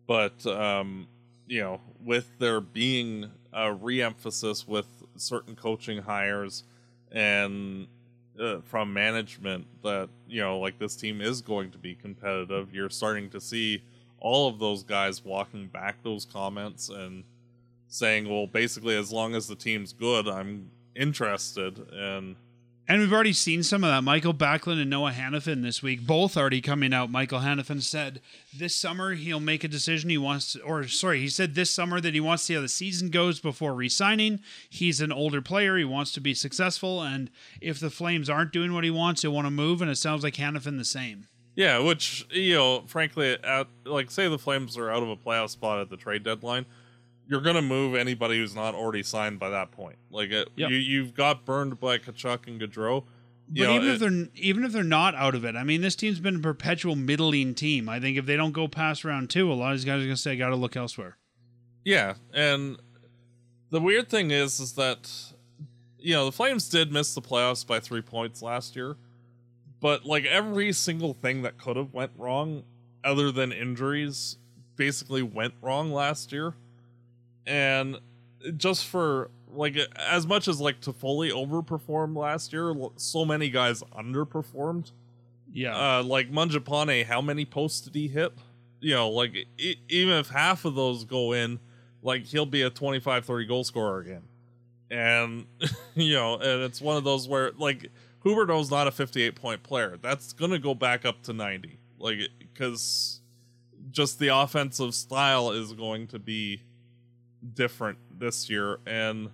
But um, you know, with there being a re-emphasis with certain coaching hires and uh, from management that you know, like this team is going to be competitive. You're starting to see all of those guys walking back those comments and saying, "Well, basically, as long as the team's good, I'm interested." And And we've already seen some of that. Michael Backlund and Noah Hanifin this week, both already coming out. Michael Hanifin said this summer he'll make a decision he wants to, or sorry, he said this summer that he wants to see how the season goes before re signing. He's an older player. He wants to be successful. And if the Flames aren't doing what he wants, he'll want to move. And it sounds like Hanifin the same. yeah, which you know, frankly, at like say the Flames are out of a playoff spot at the trade deadline. You're gonna move anybody who's not already signed by that point. Like it, Yep. you, you've got burned by Tkachuk and Gaudreau. But know, even it- if they're even if they're not out of it, I mean, this team's been a perpetual middling team. I think if they don't go past round two, a lot of these guys are going to say, "I got to look elsewhere." Yeah, and the weird thing is, is that you know the Flames did miss the playoffs by three points last year, but like every single thing that could have went wrong, other than injuries, basically went wrong last year, and just for like as much as like to fully overperform last year, so many guys underperformed. Yeah, Uh, like Mangiapane, how many posts did he hit? You know, like e- even if half of those go in, like he'll be a 25 30 goal scorer again. And, you know, and it's one of those where, like, Huberdeau's not a 58 point player. That's going to go back up to 90. Like, because just the offensive style is going to be different this year. And,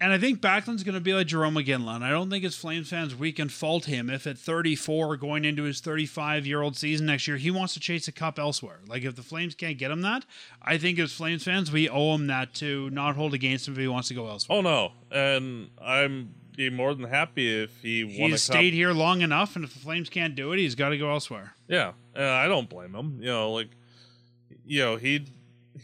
and I think Backlund's going to be like Jarome Iginla. And I don't think as Flames fans we can fault him if at 34, going into his 35 year old season next year, he wants to chase a cup elsewhere. Like if the Flames can't get him that, I think as Flames fans we owe him that to not hold against him if he wants to go elsewhere. oh no. And I'm be more than happy if he won a He's cup. stayed here long enough, and if the Flames can't do it, he's got to go elsewhere. Yeah, and I don't blame him. You know, like, you know, he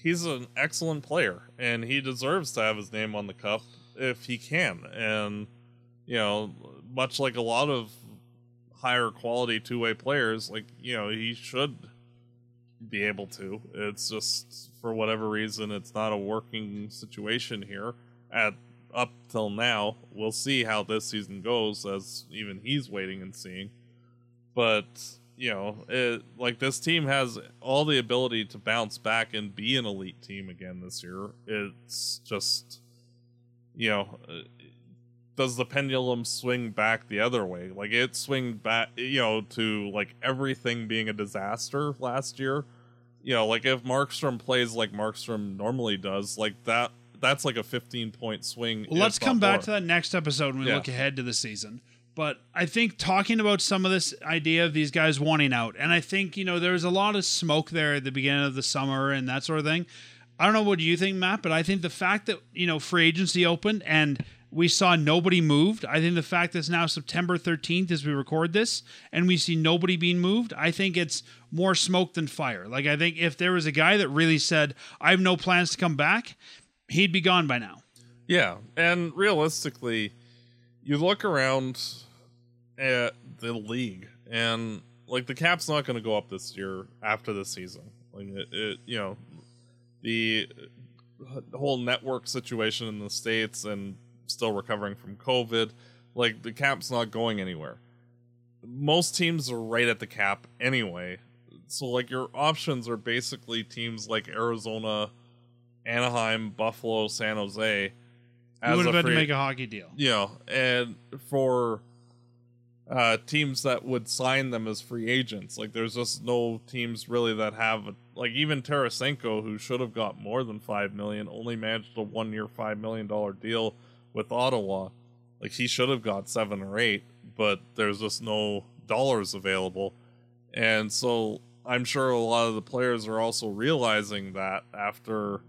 he's an excellent player, and he deserves to have his name on the cup if he can. And you know, much like a lot of higher quality two way players, like you know, he should be able to. It's just for whatever reason, it's not a working situation here at up till now. We'll see how this season goes, as even he's waiting and seeing but you know, it, like this team has all the ability to bounce back and be an elite team again this year. It's just, you know, uh, does the pendulum swing back the other way? Like it swing back, you know, to like everything being a disaster last year. You know, like if Markstrom plays like Markstrom normally does, like that, that's like a 15 point swing. Well, let's come back more. to that next episode when we Yeah. look ahead to the season. But I think talking about some of this idea of these guys wanting out, and I think, you know, there was a lot of smoke there at the beginning of the summer and that sort of thing. I don't know what you think, Matt, but I think the fact that, you know, free agency opened and we saw nobody moved. I think the fact that it's now September 13th as we record this and we see nobody being moved, I think it's more smoke than fire. Like, I think if there was a guy that really said, I have no plans to come back, he'd be gone by now. Yeah, and realistically, you look around at the league, and like the cap's not going to go up this year after the season. Like it, it you know, the whole network situation in the states and still recovering from COVID. Like the cap's not going anywhere. Most teams are right at the cap anyway. So like your options are basically teams like Arizona, Anaheim, Buffalo, San Jose. As would have a had to make a hockey deal. you know, and for uh, teams that would sign them as free agents, like there's just no teams really that have like even Tarasenko, who should have got more than five million, only managed a one-year five million dollar deal with Ottawa. Like he should have got seven or eight, but there's just no dollars available, and so I'm sure a lot of the players are also realizing that after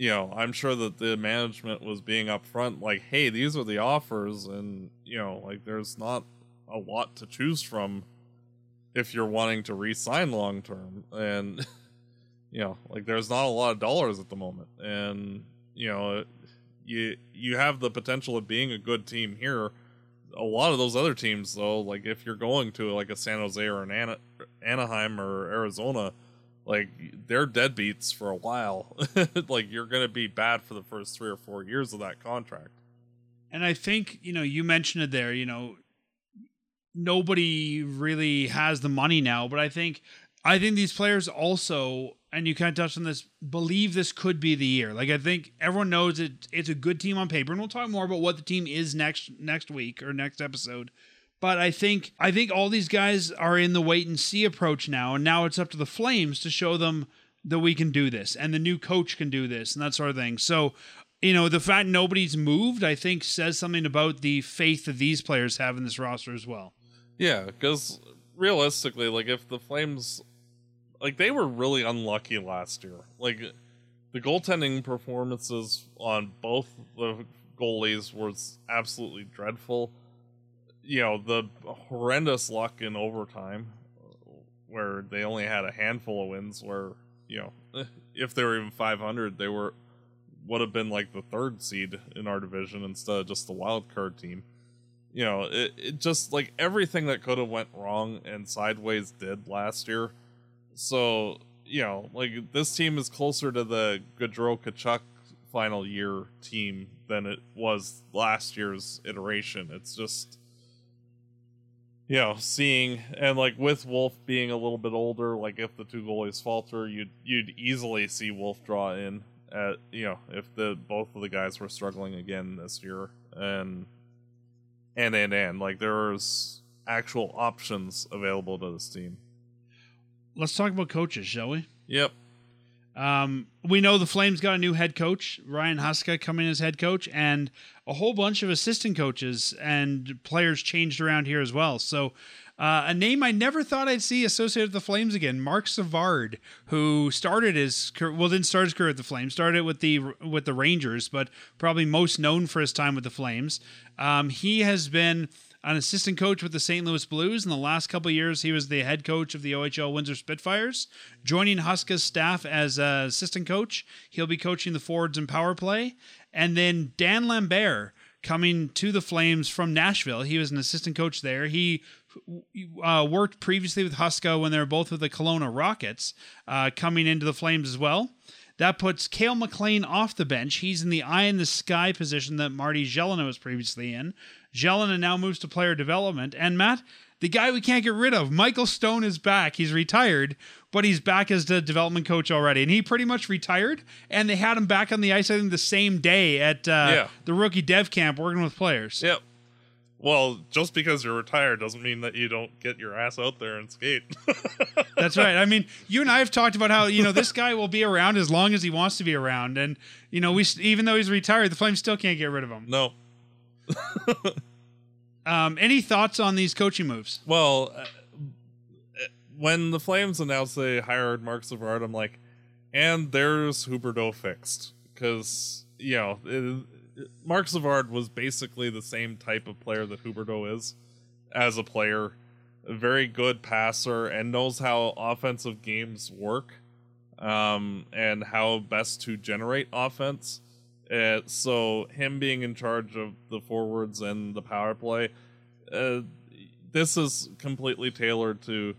you know, I'm sure that the management was being upfront, like, hey, these are the offers, and you know, like, there's not a lot to choose from if you're wanting to re-sign long term, and you know, like, there's not a lot of dollars at the moment, and you know, you you have the potential of being a good team here. A lot of those other teams, though, like if you're going to like a San Jose or an Ana- Anaheim or Arizona, like they're deadbeats for a while. like you're going to be bad for the first three or four years of that contract. And I think, you know, you mentioned it there, you know, nobody really has the money now, but I think I think these players also and you kind of touched on this believe this could be the year. Like I think everyone knows it it's a good team on paper and we'll talk more about what the team is next next week or next episode. But I think I think all these guys are in the wait and see approach now and now it's up to the Flames to show them that we can do this and the new coach can do this and that sort of thing. So you know, the fact nobody's moved, I think, says something about the faith that these players have in this roster as well. Yeah, because realistically, like if the Flames, like they were really unlucky last year. Like the goaltending performances on both the goalies was absolutely dreadful. You know, the horrendous luck in overtime, uh, where they only had a handful of wins. Where you know, if they were even 500, they were would have been like the third seed in our division instead of just the wild card team. You know, it, it just like everything that could have went wrong and sideways did last year. So, you know, like this team is closer to the Gaudreau Tkachuk final year team than it was last year's iteration. It's just you know, seeing and like with Wolf being a little bit older, like if the two goalies falter, you'd you'd easily see Wolf draw in at you know if the both of the guys were struggling again this year and and and and like there's actual options available to this team. Let's talk about coaches, shall we? Yep. Um, we know the Flames got a new head coach, Ryan Huska, coming as head coach, and a whole bunch of assistant coaches and players changed around here as well. So uh, a name I never thought I'd see associated with the Flames again, Marc Savard, who started his well didn't start his career at the Flames, started with the with the Rangers, but probably most known for his time with the Flames. Um, he has been an assistant coach with the St. Louis Blues. In the last couple years, he was the head coach of the OHL Windsor Spitfires. Joining Huska's staff as uh, assistant coach, he'll be coaching the forwards and power play. And then Dan Lambert coming to the Flames from Nashville. He was an assistant coach there. He uh, worked previously with Huska when they were both with the Kelowna Rockets, uh, coming into the Flames as well. That puts Cail MacLean off the bench. He's in the eye in the sky position that Marty Gelinas was previously in. Gelinas now moves to player development. And Matt, the guy we can't get rid of, Michael Stone is back. He's retired, but he's back as the development coach already. And he pretty much retired, and they had him back on the ice, I think, the same day at uh, yeah. the rookie dev camp working with players. Yep. Well, just because you're retired doesn't mean that you don't get your ass out there and skate. That's right. I mean, you and I have talked about how you know this guy will be around as long as he wants to be around, and you know we even though he's retired, the Flames still can't get rid of him. No. Um, any thoughts on these coaching moves? Well, uh, when the Flames announced they hired Marc Savard, I'm like, and there's Huberdeau fixed because you know. It, Marc Savard was basically the same type of player that Huberdeau is as a player. A very good passer and knows how offensive games work um, and how best to generate offense. Uh, so him being in charge of the forwards and the power play, uh, this is completely tailored to,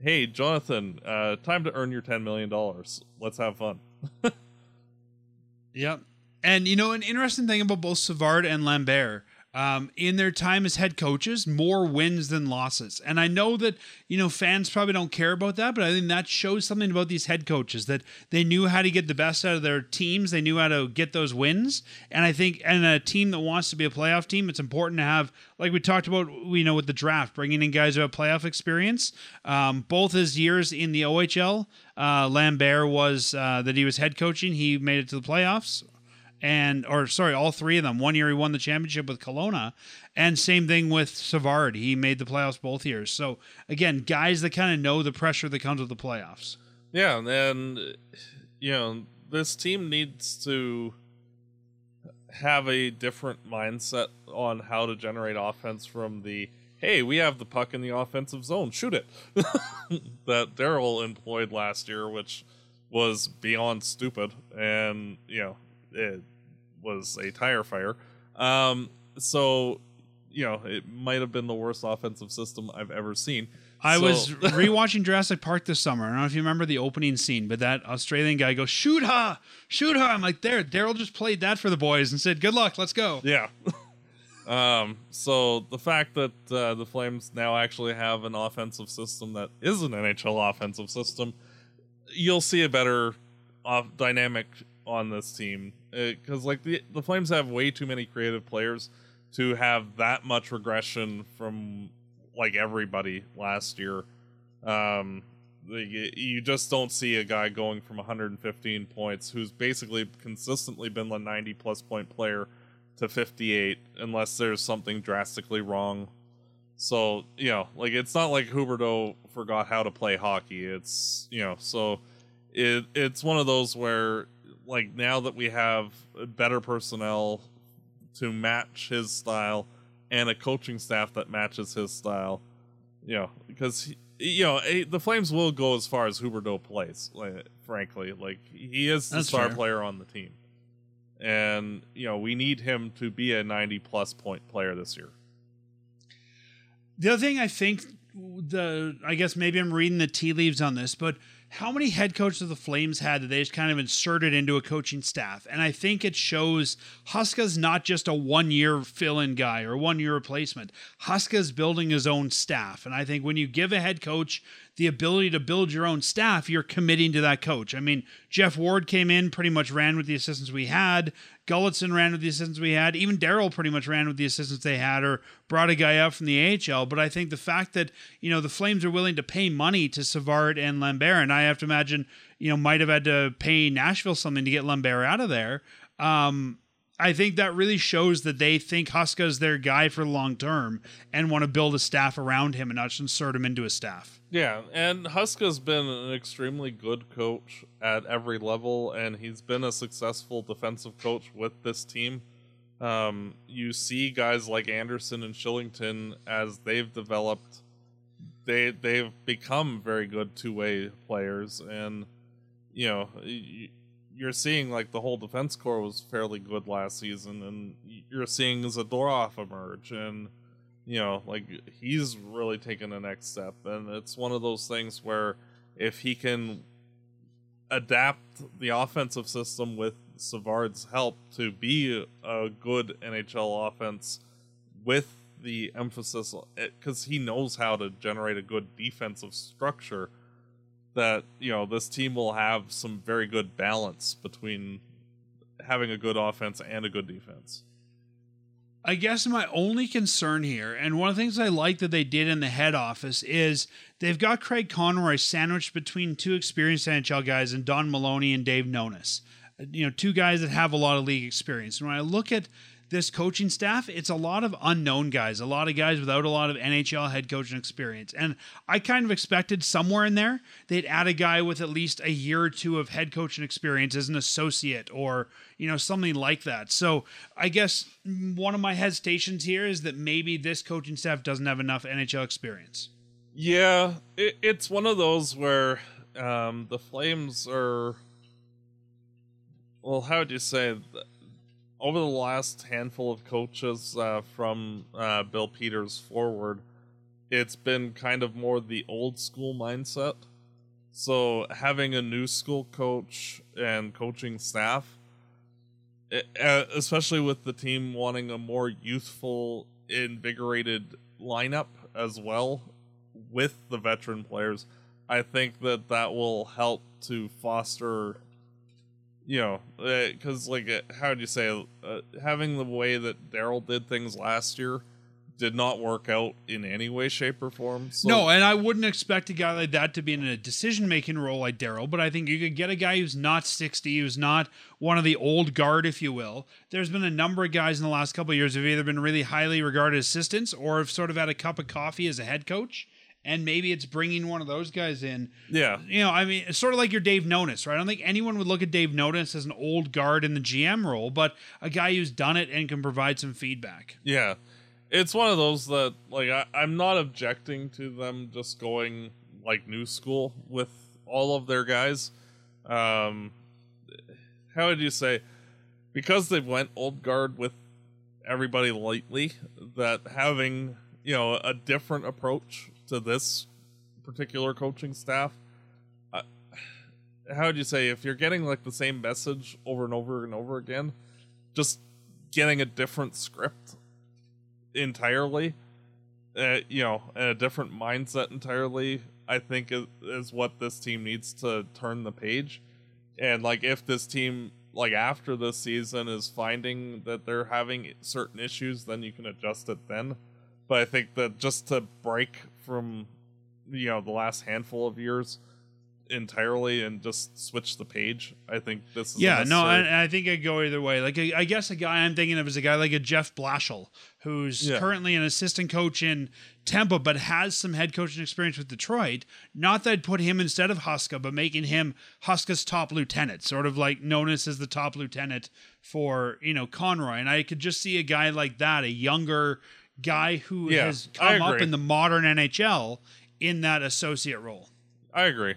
hey Jonathan, uh, time to earn your ten million dollars. Let's have fun. yep, and you know, an interesting thing about both Savard and Lambert, um, in their time as head coaches, more wins than losses. And I know that you know fans probably don't care about that, but I think that shows something about these head coaches that they knew how to get the best out of their teams. They knew how to get those wins. And I think, and a team that wants to be a playoff team, it's important to have, like we talked about, you know, with the draft, bringing in guys who have playoff experience. Um, both his years in the OHL, uh, Lambert was uh, that he was head coaching. He made it to the playoffs and or sorry, all three of them. One year he won the championship with Kelowna, and same thing with Savard. He made the playoffs both years. So again, guys that kind of know the pressure that comes with the playoffs. Yeah, and you know this team needs to have a different mindset on how to generate offense from the hey, we have the puck in the offensive zone, shoot it that Daryl employed last year, which was beyond stupid, and you know it, was a tire fire. Um, so you know, it might have been the worst offensive system I've ever seen. I So- was rewatching Jurassic Park this summer. I don't know if you remember the opening scene, but that Australian guy goes, "Shoot her, shoot her!" I'm like, "There, Daryl just played that for the boys and said, good luck, let's go." Yeah. um, so the fact that uh, the Flames now actually have an offensive system that is an NHL offensive system, you'll see a better off dynamic on this team because like the the Flames have way too many creative players to have that much regression from like everybody last year. Um, the, you just don't see a guy going from 115 points who's basically consistently been a 90 plus point player to 58 unless there's something drastically wrong. So, you know, like it's not like Huberdeau forgot how to play hockey. It's, you know, so it it's one of those where like now that we have better personnel to match his style and a coaching staff that matches his style, you know, because he- you know eh, the Flames will go as far as Huberdeau plays. Like, frankly, like he is the That's star fair. player on the team, and you know we need him to be a ninety plus point player this year. The other thing I think the I guess maybe I'm reading the tea leaves on this, but how many head coaches the Flames had that they just kind of inserted into a coaching staff? And I think it shows Huska's not just a one year fill in guy or one year replacement. Huska's building his own staff. And I think when you give a head coach the ability to build your own staff, you're committing to that coach. I mean, Geoff Ward came in, pretty much ran with the assistants we had. Gulutzan ran with the assistants we had. Even Daryl pretty much ran with the assistants they had or brought a guy up from the AHL. But I think the fact that, you know, the Flames are willing to pay money to Savard and Lambert, and I have to imagine, you know, might have had to pay Nashville something to get Lambert out of there. Um, I think that really shows that they think Huska is their guy for the long term and want to build a staff around him and not just insert him into a staff. Yeah, and Huska's been an extremely good coach at every level, and he's been a successful defensive coach with this team. Um, you see guys like Andersson and Shillington as they've developed, they they've become very good two way players, and you know y- you're seeing like the whole defense core was fairly good last season, and you're seeing Zadorov emerge and you know, like he's really taken the next step, and it's one of those things where if he can adapt the offensive system with Savard's help to be a good NHL offense with the emphasis eh, because he knows how to generate a good defensive structure that you know this team will have some very good balance between having a good offense and a good defense I guess my only concern here, and one of the things I like that they did in the head office is they've got Craig Conroy sandwiched between two experienced NHL guys and Don Maloney and Dave Nonis. Uh, you know, two guys that have a lot of league experience. And when I look at this coaching staff, it's a lot of unknown guys, a lot of guys without a lot of NHL head coaching experience. And I kind of expected somewhere in there they'd add a guy with at least a year or two of head coaching experience as an associate or, you know, something like that. So I guess one of my hesitations here is that maybe this coaching staff doesn't have enough NHL experience. Yeah, it, it's one of those where um, the Flames are. Well, how would you say? th- Over the last handful of coaches uh, from uh, Bill Peters forward, it's been kind of more the old school mindset. So having a new school coach and coaching staff, especially with the team wanting a more youthful, invigorated lineup as well with the veteran players, I think that that will help to foster, you know, because like uh, how would you say, uh, having the way that Daryl did things last year did not work out in any way, shape, or form. So, no, and I wouldn't expect a guy like that to be in a decision making role like Daryl, but I think you could get a guy who's not 60, who's not one of the old guard, if you will. There's been a number of guys in the last couple years who've either been really highly regarded assistants or have sort of had a cup of coffee as a head coach. And maybe it's bringing one of those guys in yeah, you know, I mean, it's sort of like your Dave Nonis, right? I don't think anyone would look at Dave Nonis as an old guard in the GM role, but a guy who's done it and can provide some feedback. Yeah. It's one of those that like I, I'm not objecting to them just going like new school with all of their guys. Um how would you say because they've went old guard with everybody lately that having you know a different approach to this particular coaching staff uh, how would you say if you're getting like the same message over and over and over again just getting a different script entirely uh, you know a different mindset entirely i think is, is what this team needs to turn the page. And like if this team like after this season is finding that they're having certain issues then you can adjust it then. But i think that just to break from you know the last handful of years entirely and just switch the page i think this is Yeah, no, I, I think I go either way. Like, I I guess a guy I'm thinking of is a guy like a Jeff Blashill, who's Yeah. currently an assistant coach in Tampa, but has some head coaching experience with Detroit. Not that I'd put him instead of Huska, but making him Huska's top lieutenant, sort of like known as as the top lieutenant for you know Conroy. And I could just see a guy like that, a younger guy who Yeah, has come up in the modern NHL in that associate role. i agree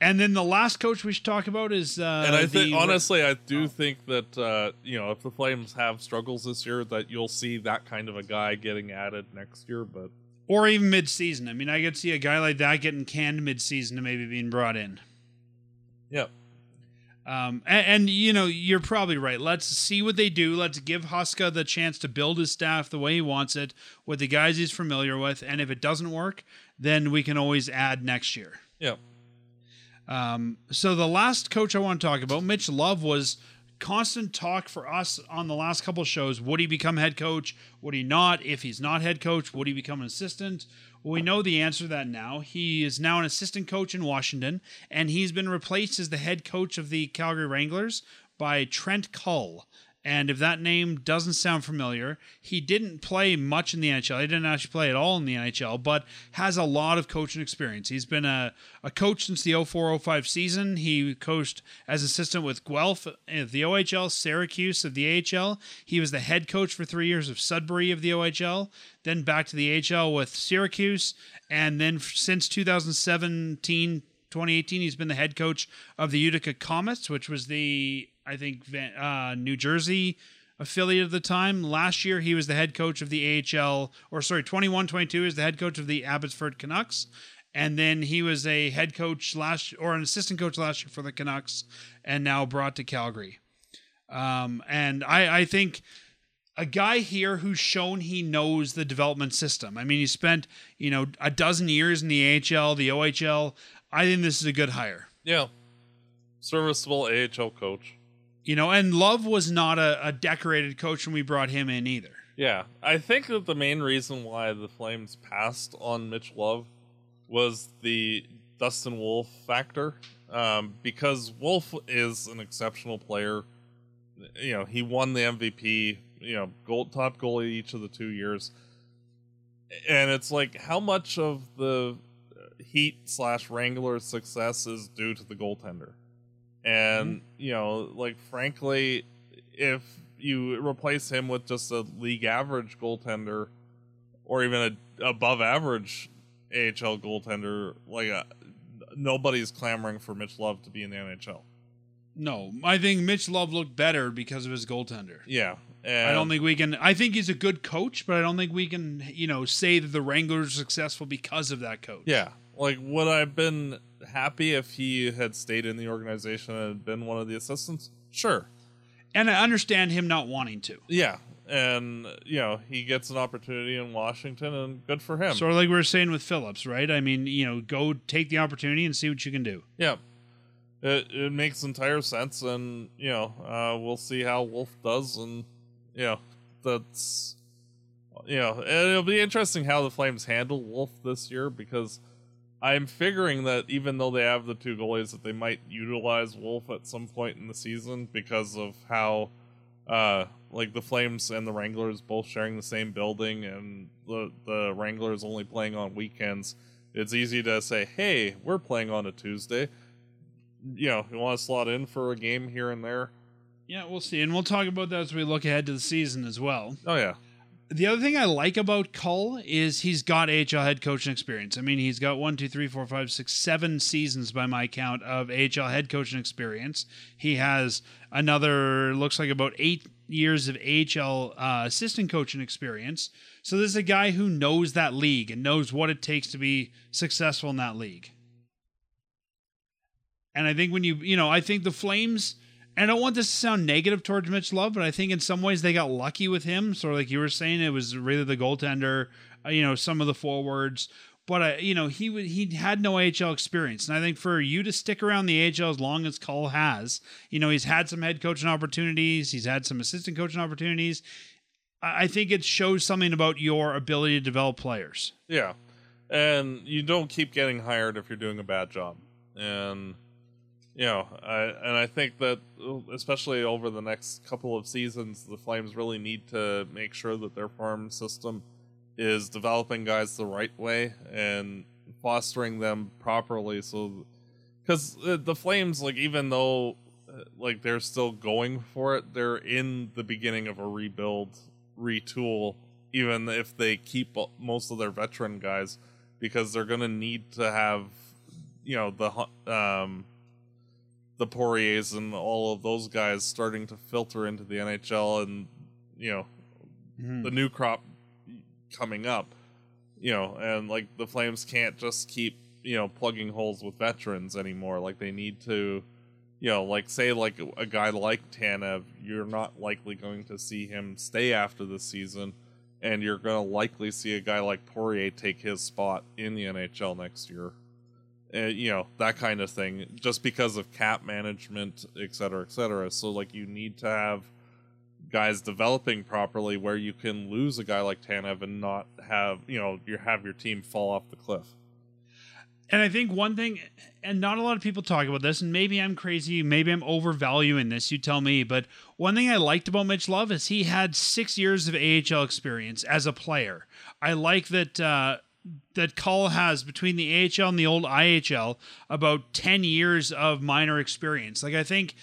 And then the last coach we should talk about is uh, and I think honestly, I do think that uh, you know if the Flames have struggles this year, that you'll see that kind of a guy getting added next year. But or even mid-season. I mean, I could see a guy like that getting canned mid-season to maybe being brought in. yeah, Um, and, and you know, you're probably right. Let's see what they do. Let's give Huska the chance to build his staff the way he wants it with the guys he's familiar with. And if it doesn't work, then we can always add next year. yeah, Um, so the last coach I want to talk about, Mitch Love, was constant talk for us on the last couple shows. Would he become head coach? Would he not? If he's not head coach, would he become an assistant? Well, we know the answer to that now. He is now an assistant coach in Washington, and he's been replaced as the head coach of the Calgary Wranglers by Trent Cull. And if that name doesn't sound familiar, he didn't play much in the NHL. He didn't actually play at all in the NHL, but has a lot of coaching experience. He's been a, a coach since the 04 05 season. He coached as assistant with Guelph of the OHL, Syracuse of the AHL. He was the head coach for three years of Sudbury of the OHL, then back to the AHL with Syracuse. And then since 2017, 2018, he's been the head coach of the Utica Comets, which was the, I think, uh, New Jersey affiliate at the time. Last year, he was the head coach of the AHL, or sorry, 21 22 is the head coach of the Abbotsford Canucks. And then he was a head coach last, or an assistant coach last year for the Canucks, and now brought to Calgary. Um, and I, I think a guy here who's shown he knows the development system. I mean, he spent you know a dozen years in the AHL, the OHL. I think this is a good hire. yeah. Serviceable AHL coach. You know, and Love was not a, a decorated coach when we brought him in either. Yeah, I think that the main reason why the Flames passed on Mitch Love was the Dustin Wolf factor, um, because Wolf is an exceptional player. You know, he won the MVP. You know, gold top goalie each of the two years, and it's like how much of the Heat slash Wrangler success is due to the goaltender, and you know, like frankly, if you replace him with just a league average goaltender or even a above average AHL goaltender, like uh nobody's clamoring for Mitch Love to be in the NHL. No, I think Mitch Love looked better because of his goaltender. Yeah, and I don't think we can. I think he's a good coach, but I don't think we can, you know, say that the Wranglers are successful because of that coach. Yeah, like would I have been happy if he had stayed in the organization and had been one of the assistants? Sure. and I understand him not wanting to. Yeah, and you know he gets an opportunity in Washington, and good for him. Sort of like we were saying with Phillips, right? I mean, you know, go take the opportunity and see what you can do. Yeah. It it makes entire sense and you know, uh we'll see how Wolf does and you know, that's you know, it'll be interesting how the Flames handle Wolf this year because I'm figuring that even though they have the two goalies that they might utilize Wolf at some point in the season because of how uh like the Flames and the Wranglers both sharing the same building and the the Wranglers only playing on weekends. It's easy to say, "Hey, we're playing on a Tuesday." You know, you want to slot in for a game here and there. Yeah, we'll see, and we'll talk about that as we look ahead to the season as well. Oh yeah, The other thing I like about Cull is he's got AHL head coaching experience. I mean, he's got one, two, three, four, five, six, seven seasons by my count of AHL head coaching experience. He has another, looks like about eight years of AHL uh, assistant coaching experience. So this is a guy who knows that league and knows what it takes to be successful in that league. And I think when you, you know, I think the Flames I don't want this to sound negative towards Mitch Love, but I think in some ways they got lucky with him. Sort of like you were saying, it was really the goaltender, uh, you know, some of the forwards. But I, you know, he he had no AHL experience, and I think for you to stick around the AHL as long as Cull has, you know, he's had some head coaching opportunities, he's had some assistant coaching opportunities. I think it shows something about your ability to develop players. Yeah, and you don't keep getting hired if you're doing a bad job, and you know, I, and I think that especially over the next couple of seasons, the Flames really need to make sure that their farm system is developing guys the right way and fostering them properly. So, because the Flames, like, even though uh, like they're still going for it, they're in the beginning of a rebuild, retool. Even if they keep most of their veteran guys, because they're gonna need to have, you know, the um the Poiriers and all of those guys starting to filter into the NHL and you know mm-hmm. the new crop coming up you know and like the Flames can't just keep you know plugging holes with veterans anymore like they need to you know like say like a guy like Tanev you're not likely going to see him stay after the season and you're going to likely see a guy like Poirier take his spot in the NHL next year uh, you know that kind of thing just because of cap management et cetera et cetera so like you need to have guys developing properly where you can lose a guy like tanev and not have you know you have your team fall off the cliff and I think one thing, and not a lot of people talk about this, and maybe I'm crazy, maybe I'm overvaluing this, you tell me, but one thing I liked about Mitch Love is he had six years of AHL experience as a player. I like that uh, that Cull has between the AHL and the old IHL about 10 years of minor experience. Like, I think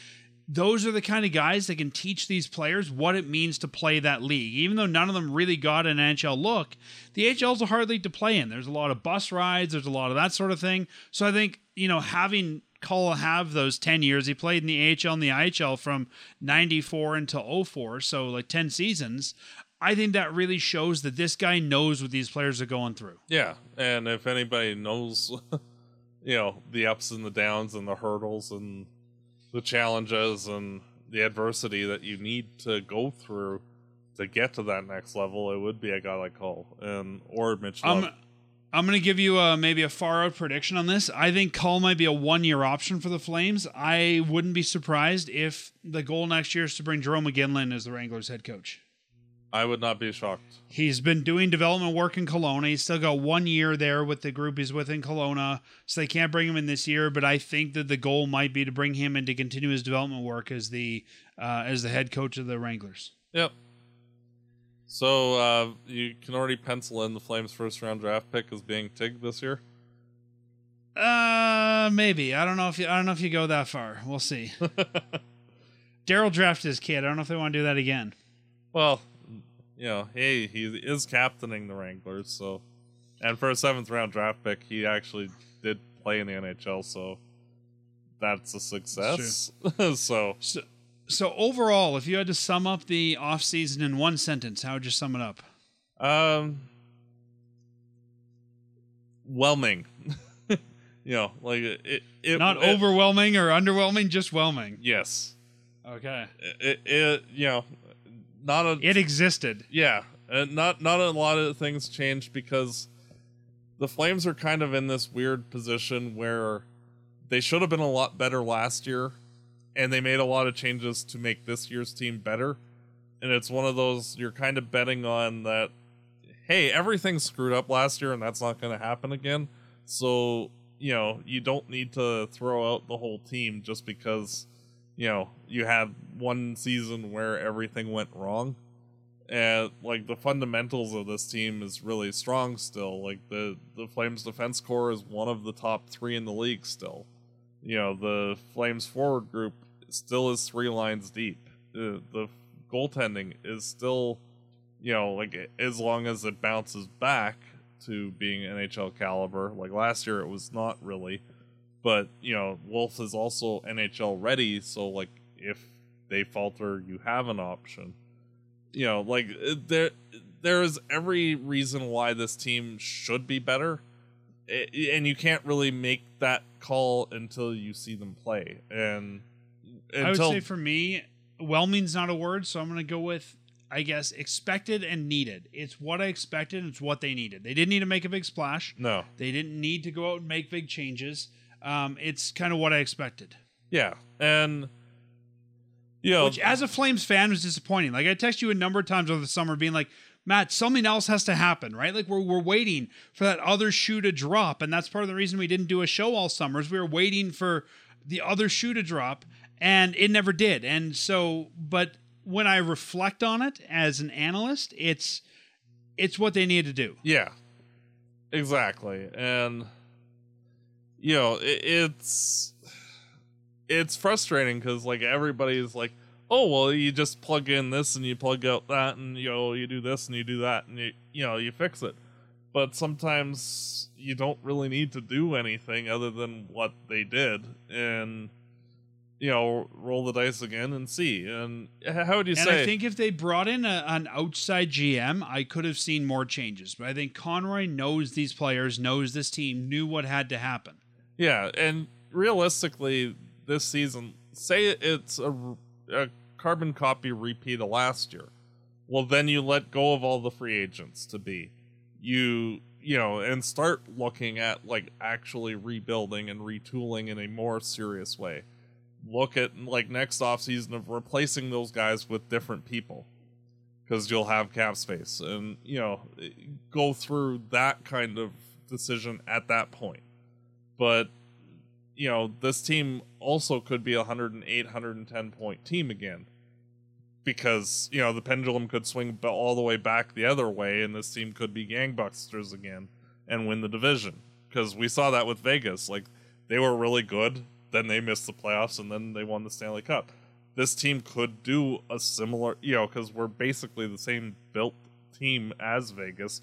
those are the kind of guys that can teach these players what it means to play that league. Even though none of them really got an NHL look, the AHL is a hard league to play in. There's a lot of bus rides, there's a lot of that sort of thing. So I think, you know, having Cull have those 10 years, he played in the AHL and the IHL from 94 until 04, so like 10 seasons. I think that really shows that this guy knows what these players are going through. Yeah, and if anybody knows, you know, the ups and the downs and the hurdles and the challenges and the adversity that you need to go through to get to that next level, it would be a guy like Cull and or Mitch. Love. I'm, I'm going to give you a, maybe a far out prediction on this. I think Cull might be a one year option for the Flames. I wouldn't be surprised if the goal next year is to bring Jarome Iginla as the Wranglers head coach. I would not be shocked. He's been doing development work in Kelowna. He's still got one year there with the group he's with in Kelowna, so they can't bring him in this year. But I think that the goal might be to bring him in to continue his development work as the uh, as the head coach of the Wranglers. Yep. So uh, you can already pencil in the Flames' first round draft pick as being Tij this year. Uh, maybe. I don't know if you. I don't know if you go that far. We'll see. Darryl drafted his kid. I don't know if they want to do that again. Well, you know, hey, he is captaining the Wranglers, so and for a seventh round draft pick, he actually did play in the NHL, so that's a success. That's so. so so overall, if you had to sum up the off season in one sentence, how would you sum it up? Um whelming. you know, like it, it not it, overwhelming or underwhelming, just whelming. Yes. Okay. It, it, you know, not a it existed. Yeah, uh, not not a lot of things changed because the Flames are kind of in this weird position where they should have been a lot better last year, and they made a lot of changes to make this year's team better. And it's one of those you're kind of betting on that. Hey, everything screwed up last year, and that's not going to happen again. So you know you don't need to throw out the whole team just because you know you had one season where everything went wrong. And like the fundamentals of this team is really strong still. Like the the flames defense core is one of the top three in the league still. You know the flames forward group still is three lines deep. The, the goaltending is still you know, like as long as it bounces back to being NHL caliber. Like last year, it was not really, but you know, Wolf is also NHL ready. So like, if they falter, you have an option. You know, like uh, there, there is every reason why this team should be better, and you can't really make that call until you see them play. And I would say for me, well means not a word, so I'm going to go with I guess expected and needed. It's what I expected. It's what they needed. They didn't need to make a big splash. No, they didn't need to go out and make big changes. Um, it's kind of what I expected. Yeah, and you know, which as a Flames fan was disappointing. Like I text you a number of times over the summer, being like, Matt, something else has to happen, right? Like we're we're waiting for that other shoe to drop, and that's part of the reason we didn't do a show all summers. We were waiting for the other shoe to drop, and it never did. And so, but when I reflect on it as an analyst, it's it's what they need to do. Yeah, exactly, and you know it, it's it's frustrating because like everybody's like, oh well, you just plug in this and you plug out that, and you know you do this and you do that, and you you know you fix it. But sometimes you don't really need to do anything other than what they did, and you know, roll the dice again and see. And how would you and say? And I think if they brought in a, an outside GM, I could have seen more changes. But I think Conroy knows these players, knows this team, knew what had to happen. Yeah, and realistically, this season, say it's a, a carbon copy repeat of last year. Well, then you let go of all the free agents to be. You you know, and start looking at like actually rebuilding and retooling in a more serious way look at like next off season of replacing those guys with different people because you'll have cap space and you know go through that kind of decision at that point but you know this team also could be a 108 110 point team again because you know the pendulum could swing all the way back the other way and this team could be gangbusters again and win the division because we saw that with vegas like they were really good then they missed the playoffs and then they won the Stanley Cup. This team could do a similar, you know, because we're basically the same built team as Vegas.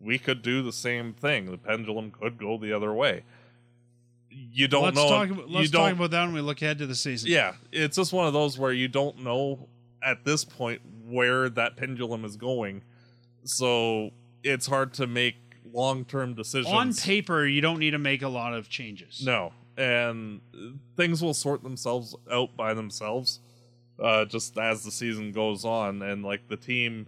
We could do the same thing. The pendulum could go the other way. You don't let's know. Talk about, let's talk about that when we look ahead to the season. Yeah, it's just one of those where you don't know at this point where that pendulum is going. So it's hard to make long term decisions. On paper, you don't need to make a lot of changes. No, and things will sort themselves out by themselves uh, just as the season goes on and like the team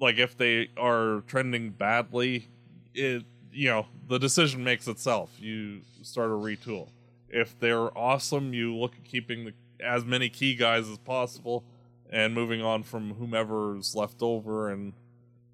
like if they are trending badly it you know the decision makes itself you start a retool if they're awesome you look at keeping the, as many key guys as possible and moving on from whomever's left over and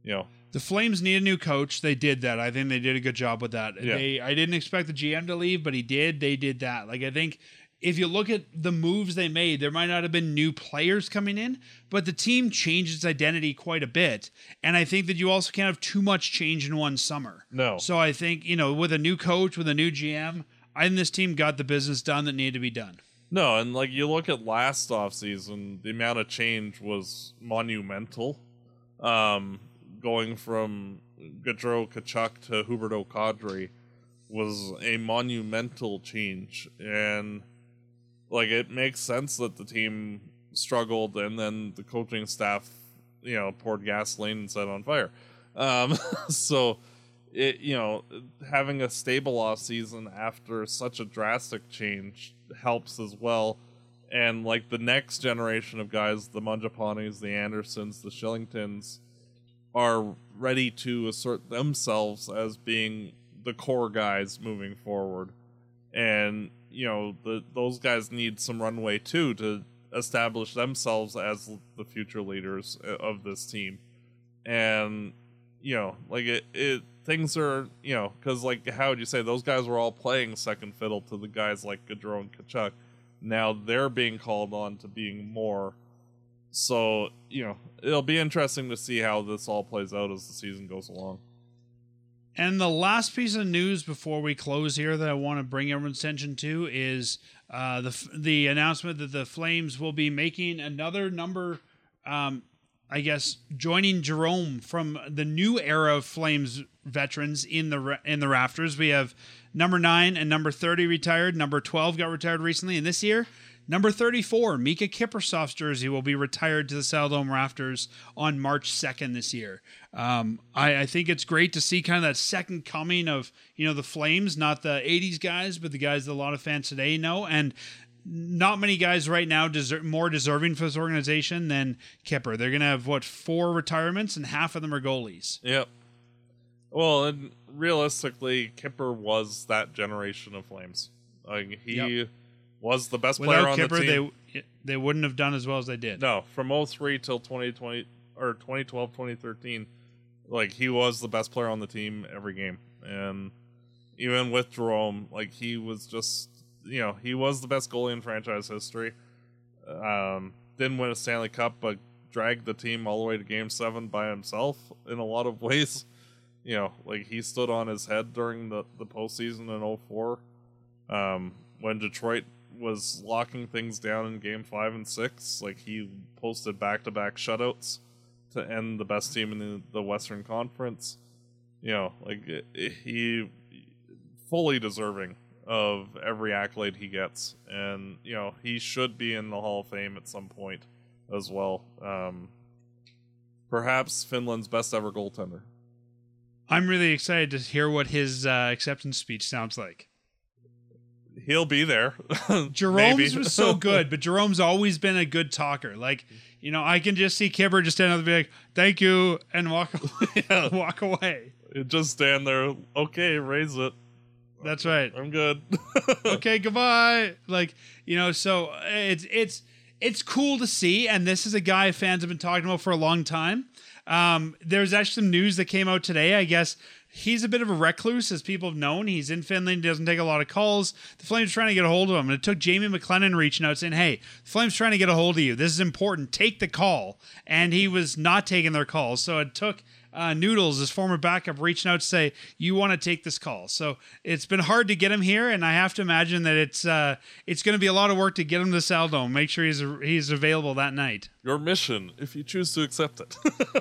you know the Flames need a new coach. They did that. I think they did a good job with that. Yeah. They I didn't expect the GM to leave, but he did. They did that. Like I think if you look at the moves they made, there might not have been new players coming in, but the team changed its identity quite a bit. And I think that you also can't have too much change in one summer. No. So I think, you know, with a new coach, with a new GM, I think this team got the business done that needed to be done. No, and like you look at last offseason, the amount of change was monumental. Um, going from Gaudreau Tkachuk to Huberdeau Kadri was a monumental change and like it makes sense that the team struggled and then the coaching staff you know poured gasoline and set on fire um, so it you know having a stable off season after such a drastic change helps as well and like the next generation of guys the Mangiapanes the Anderssons the Shillingtons, are ready to assert themselves as being the core guys moving forward. And, you know, the, those guys need some runway too to establish themselves as the future leaders uh, of this team. And, you know, like it, it things are, you know, because like how would you say those guys were all playing second fiddle to the guys like Gaudreau and Tkachuk. Now they're being called on to being more so, you know, it'll be interesting to see how this all plays out as the season goes along. And the last piece of news before we close here that I want to bring everyone's attention to is uh, the the announcement that the Flames will be making another number um, I guess joining Jarome from the new era of Flames veterans in the in the rafters. We have number nine and number thirty retired. Number twelve got retired recently, and this year. Number 34, Mika Kiprusoff's jersey will be retired to the Saddledome Rafters on March 2nd this year. Um, I, I, think it's great to see kind of that second coming of, you know, the Flames, not the 80s guys, but the guys that a lot of fans today know. And not many guys right now deserve more deserving for this organization than Kipper. They're gonna have what four retirements, and half of them are goalies. Yep. Well, and realistically, Kipper was that generation of Flames. Like he yep. Was the best Without player on Kipper, the team. They they wouldn't have done as well as they did. No, from 03 till 2020 or 2012, 2013, like he was the best player on the team every game, and even with Jarome, like he was just you know he was the best goalie in franchise history. Um, didn't win a Stanley Cup, but dragged the team all the way to Game Seven by himself in a lot of ways. You know, like he stood on his head during the the postseason in 04. Um, when Detroit was locking things down in Game Five and Six, like he posted back to back shutouts to end the best team in the, the Western Conference. You know, like he fully deserving of every accolade he gets, and you know he should be in the Hall of Fame at some point as well. Um, perhaps Finland's best ever goaltender. I'm really excited to hear what his uh, acceptance speech sounds like. He'll be there. Jarome's was so good, but Jarome's always been a good talker. Like, you know, I can just see Kipper just stand up and be like, "Thank you," and walk away. Yeah. walk away. Just stand there. Okay, raise it. That's right. I'm good. okay, goodbye. Like, you know, so it's it's it's cool to see, and this is a guy fans have been talking about for a long time. Um, there's actually some news that came out today. I guess he's a bit of a recluse, as people have known. He's in Finland, He doesn't take a lot of calls. The Flames are trying to get a hold of him, and it took Jamie McLennan reaching out saying, "Hey, the Flames trying to get a hold of you. This is important. Take the call." And he was not taking their calls, so it took uh, Noodles, his former backup, reaching out to say, "You want to take this call?" So it's been hard to get him here, and I have to imagine that it's uh, it's going to be a lot of work to get him to Saldo. Make sure he's he's available that night. Your mission, if you choose to accept it.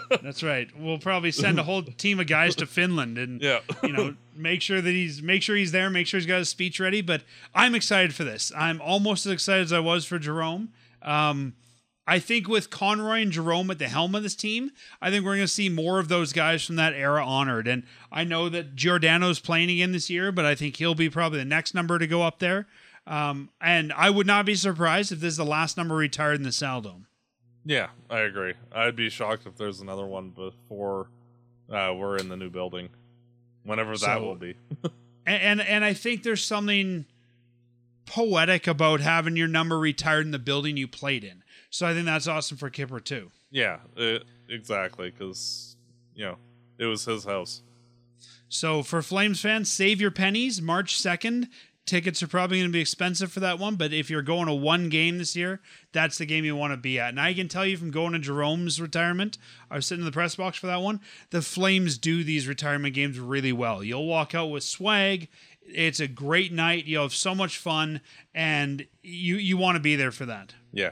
That's right. We'll probably send a whole team of guys to Finland, and yeah. you know, make sure that he's make sure he's there, make sure he's got his speech ready. But I'm excited for this. I'm almost as excited as I was for Jarome. Um, I think with Conroy and Jarome at the helm of this team, I think we're going to see more of those guys from that era honored. And I know that Giordano's playing again this year, but I think he'll be probably the next number to go up there. Um, and I would not be surprised if this is the last number retired in the Saddledome. Yeah, I agree. I'd be shocked if there's another one before uh, we're in the new building, whenever that so, will be. and, and and I think there's something poetic about having your number retired in the building you played in. So I think that's awesome for Kipper too. Yeah, it, exactly. Because you know it was his house. So for Flames fans, save your pennies. March second, tickets are probably going to be expensive for that one. But if you're going to one game this year, that's the game you want to be at. And I can tell you from going to Jarome's retirement, I was sitting in the press box for that one. The Flames do these retirement games really well. You'll walk out with swag. It's a great night. You'll have so much fun, and you you want to be there for that. Yeah,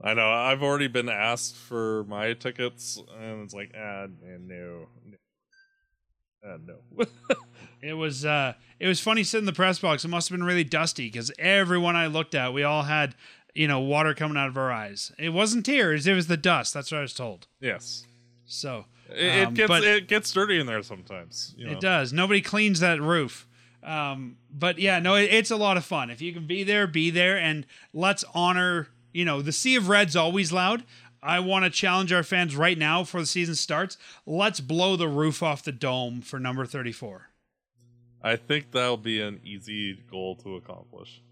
I know. I've already been asked for my tickets, and it's like, ah, no, uh, no. it was uh, it was funny sitting in the press box. It must have been really dusty because everyone I looked at, we all had you know water coming out of our eyes. It wasn't tears; it was the dust. That's what I was told. Yes. So it, um, gets it gets dirty in there sometimes. You know? It does. Nobody cleans that roof. Um, but yeah, no, it, it's a lot of fun. If you can be there, be there, and let's honor you know, the Sea of Red's always loud. I want to challenge our fans right now before the season starts. Let's blow the roof off the dome for number 34. I think that'll be an easy goal to accomplish.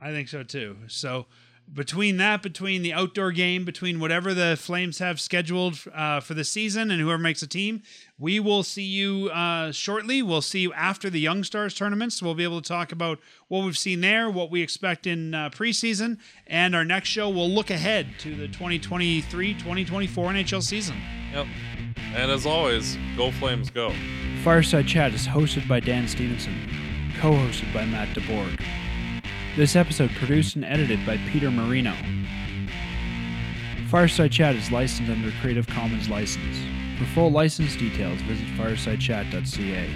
I think so too. So between that, between the outdoor game, between whatever the Flames have scheduled uh, for the season and whoever makes a team, we will see you uh, shortly. We'll see you after the Young Stars tournaments. So we'll be able to talk about what we've seen there, what we expect in uh, preseason, and our next show We'll look ahead to the 2023 2024 NHL season. Yep. And as always, go Flames, go. Fireside Chat is hosted by Dan Stevenson, co hosted by Matt DeBorg. This episode produced and edited by Peter Marino. Fireside Chat is licensed under Creative Commons license. For full license details, visit firesidechat.ca.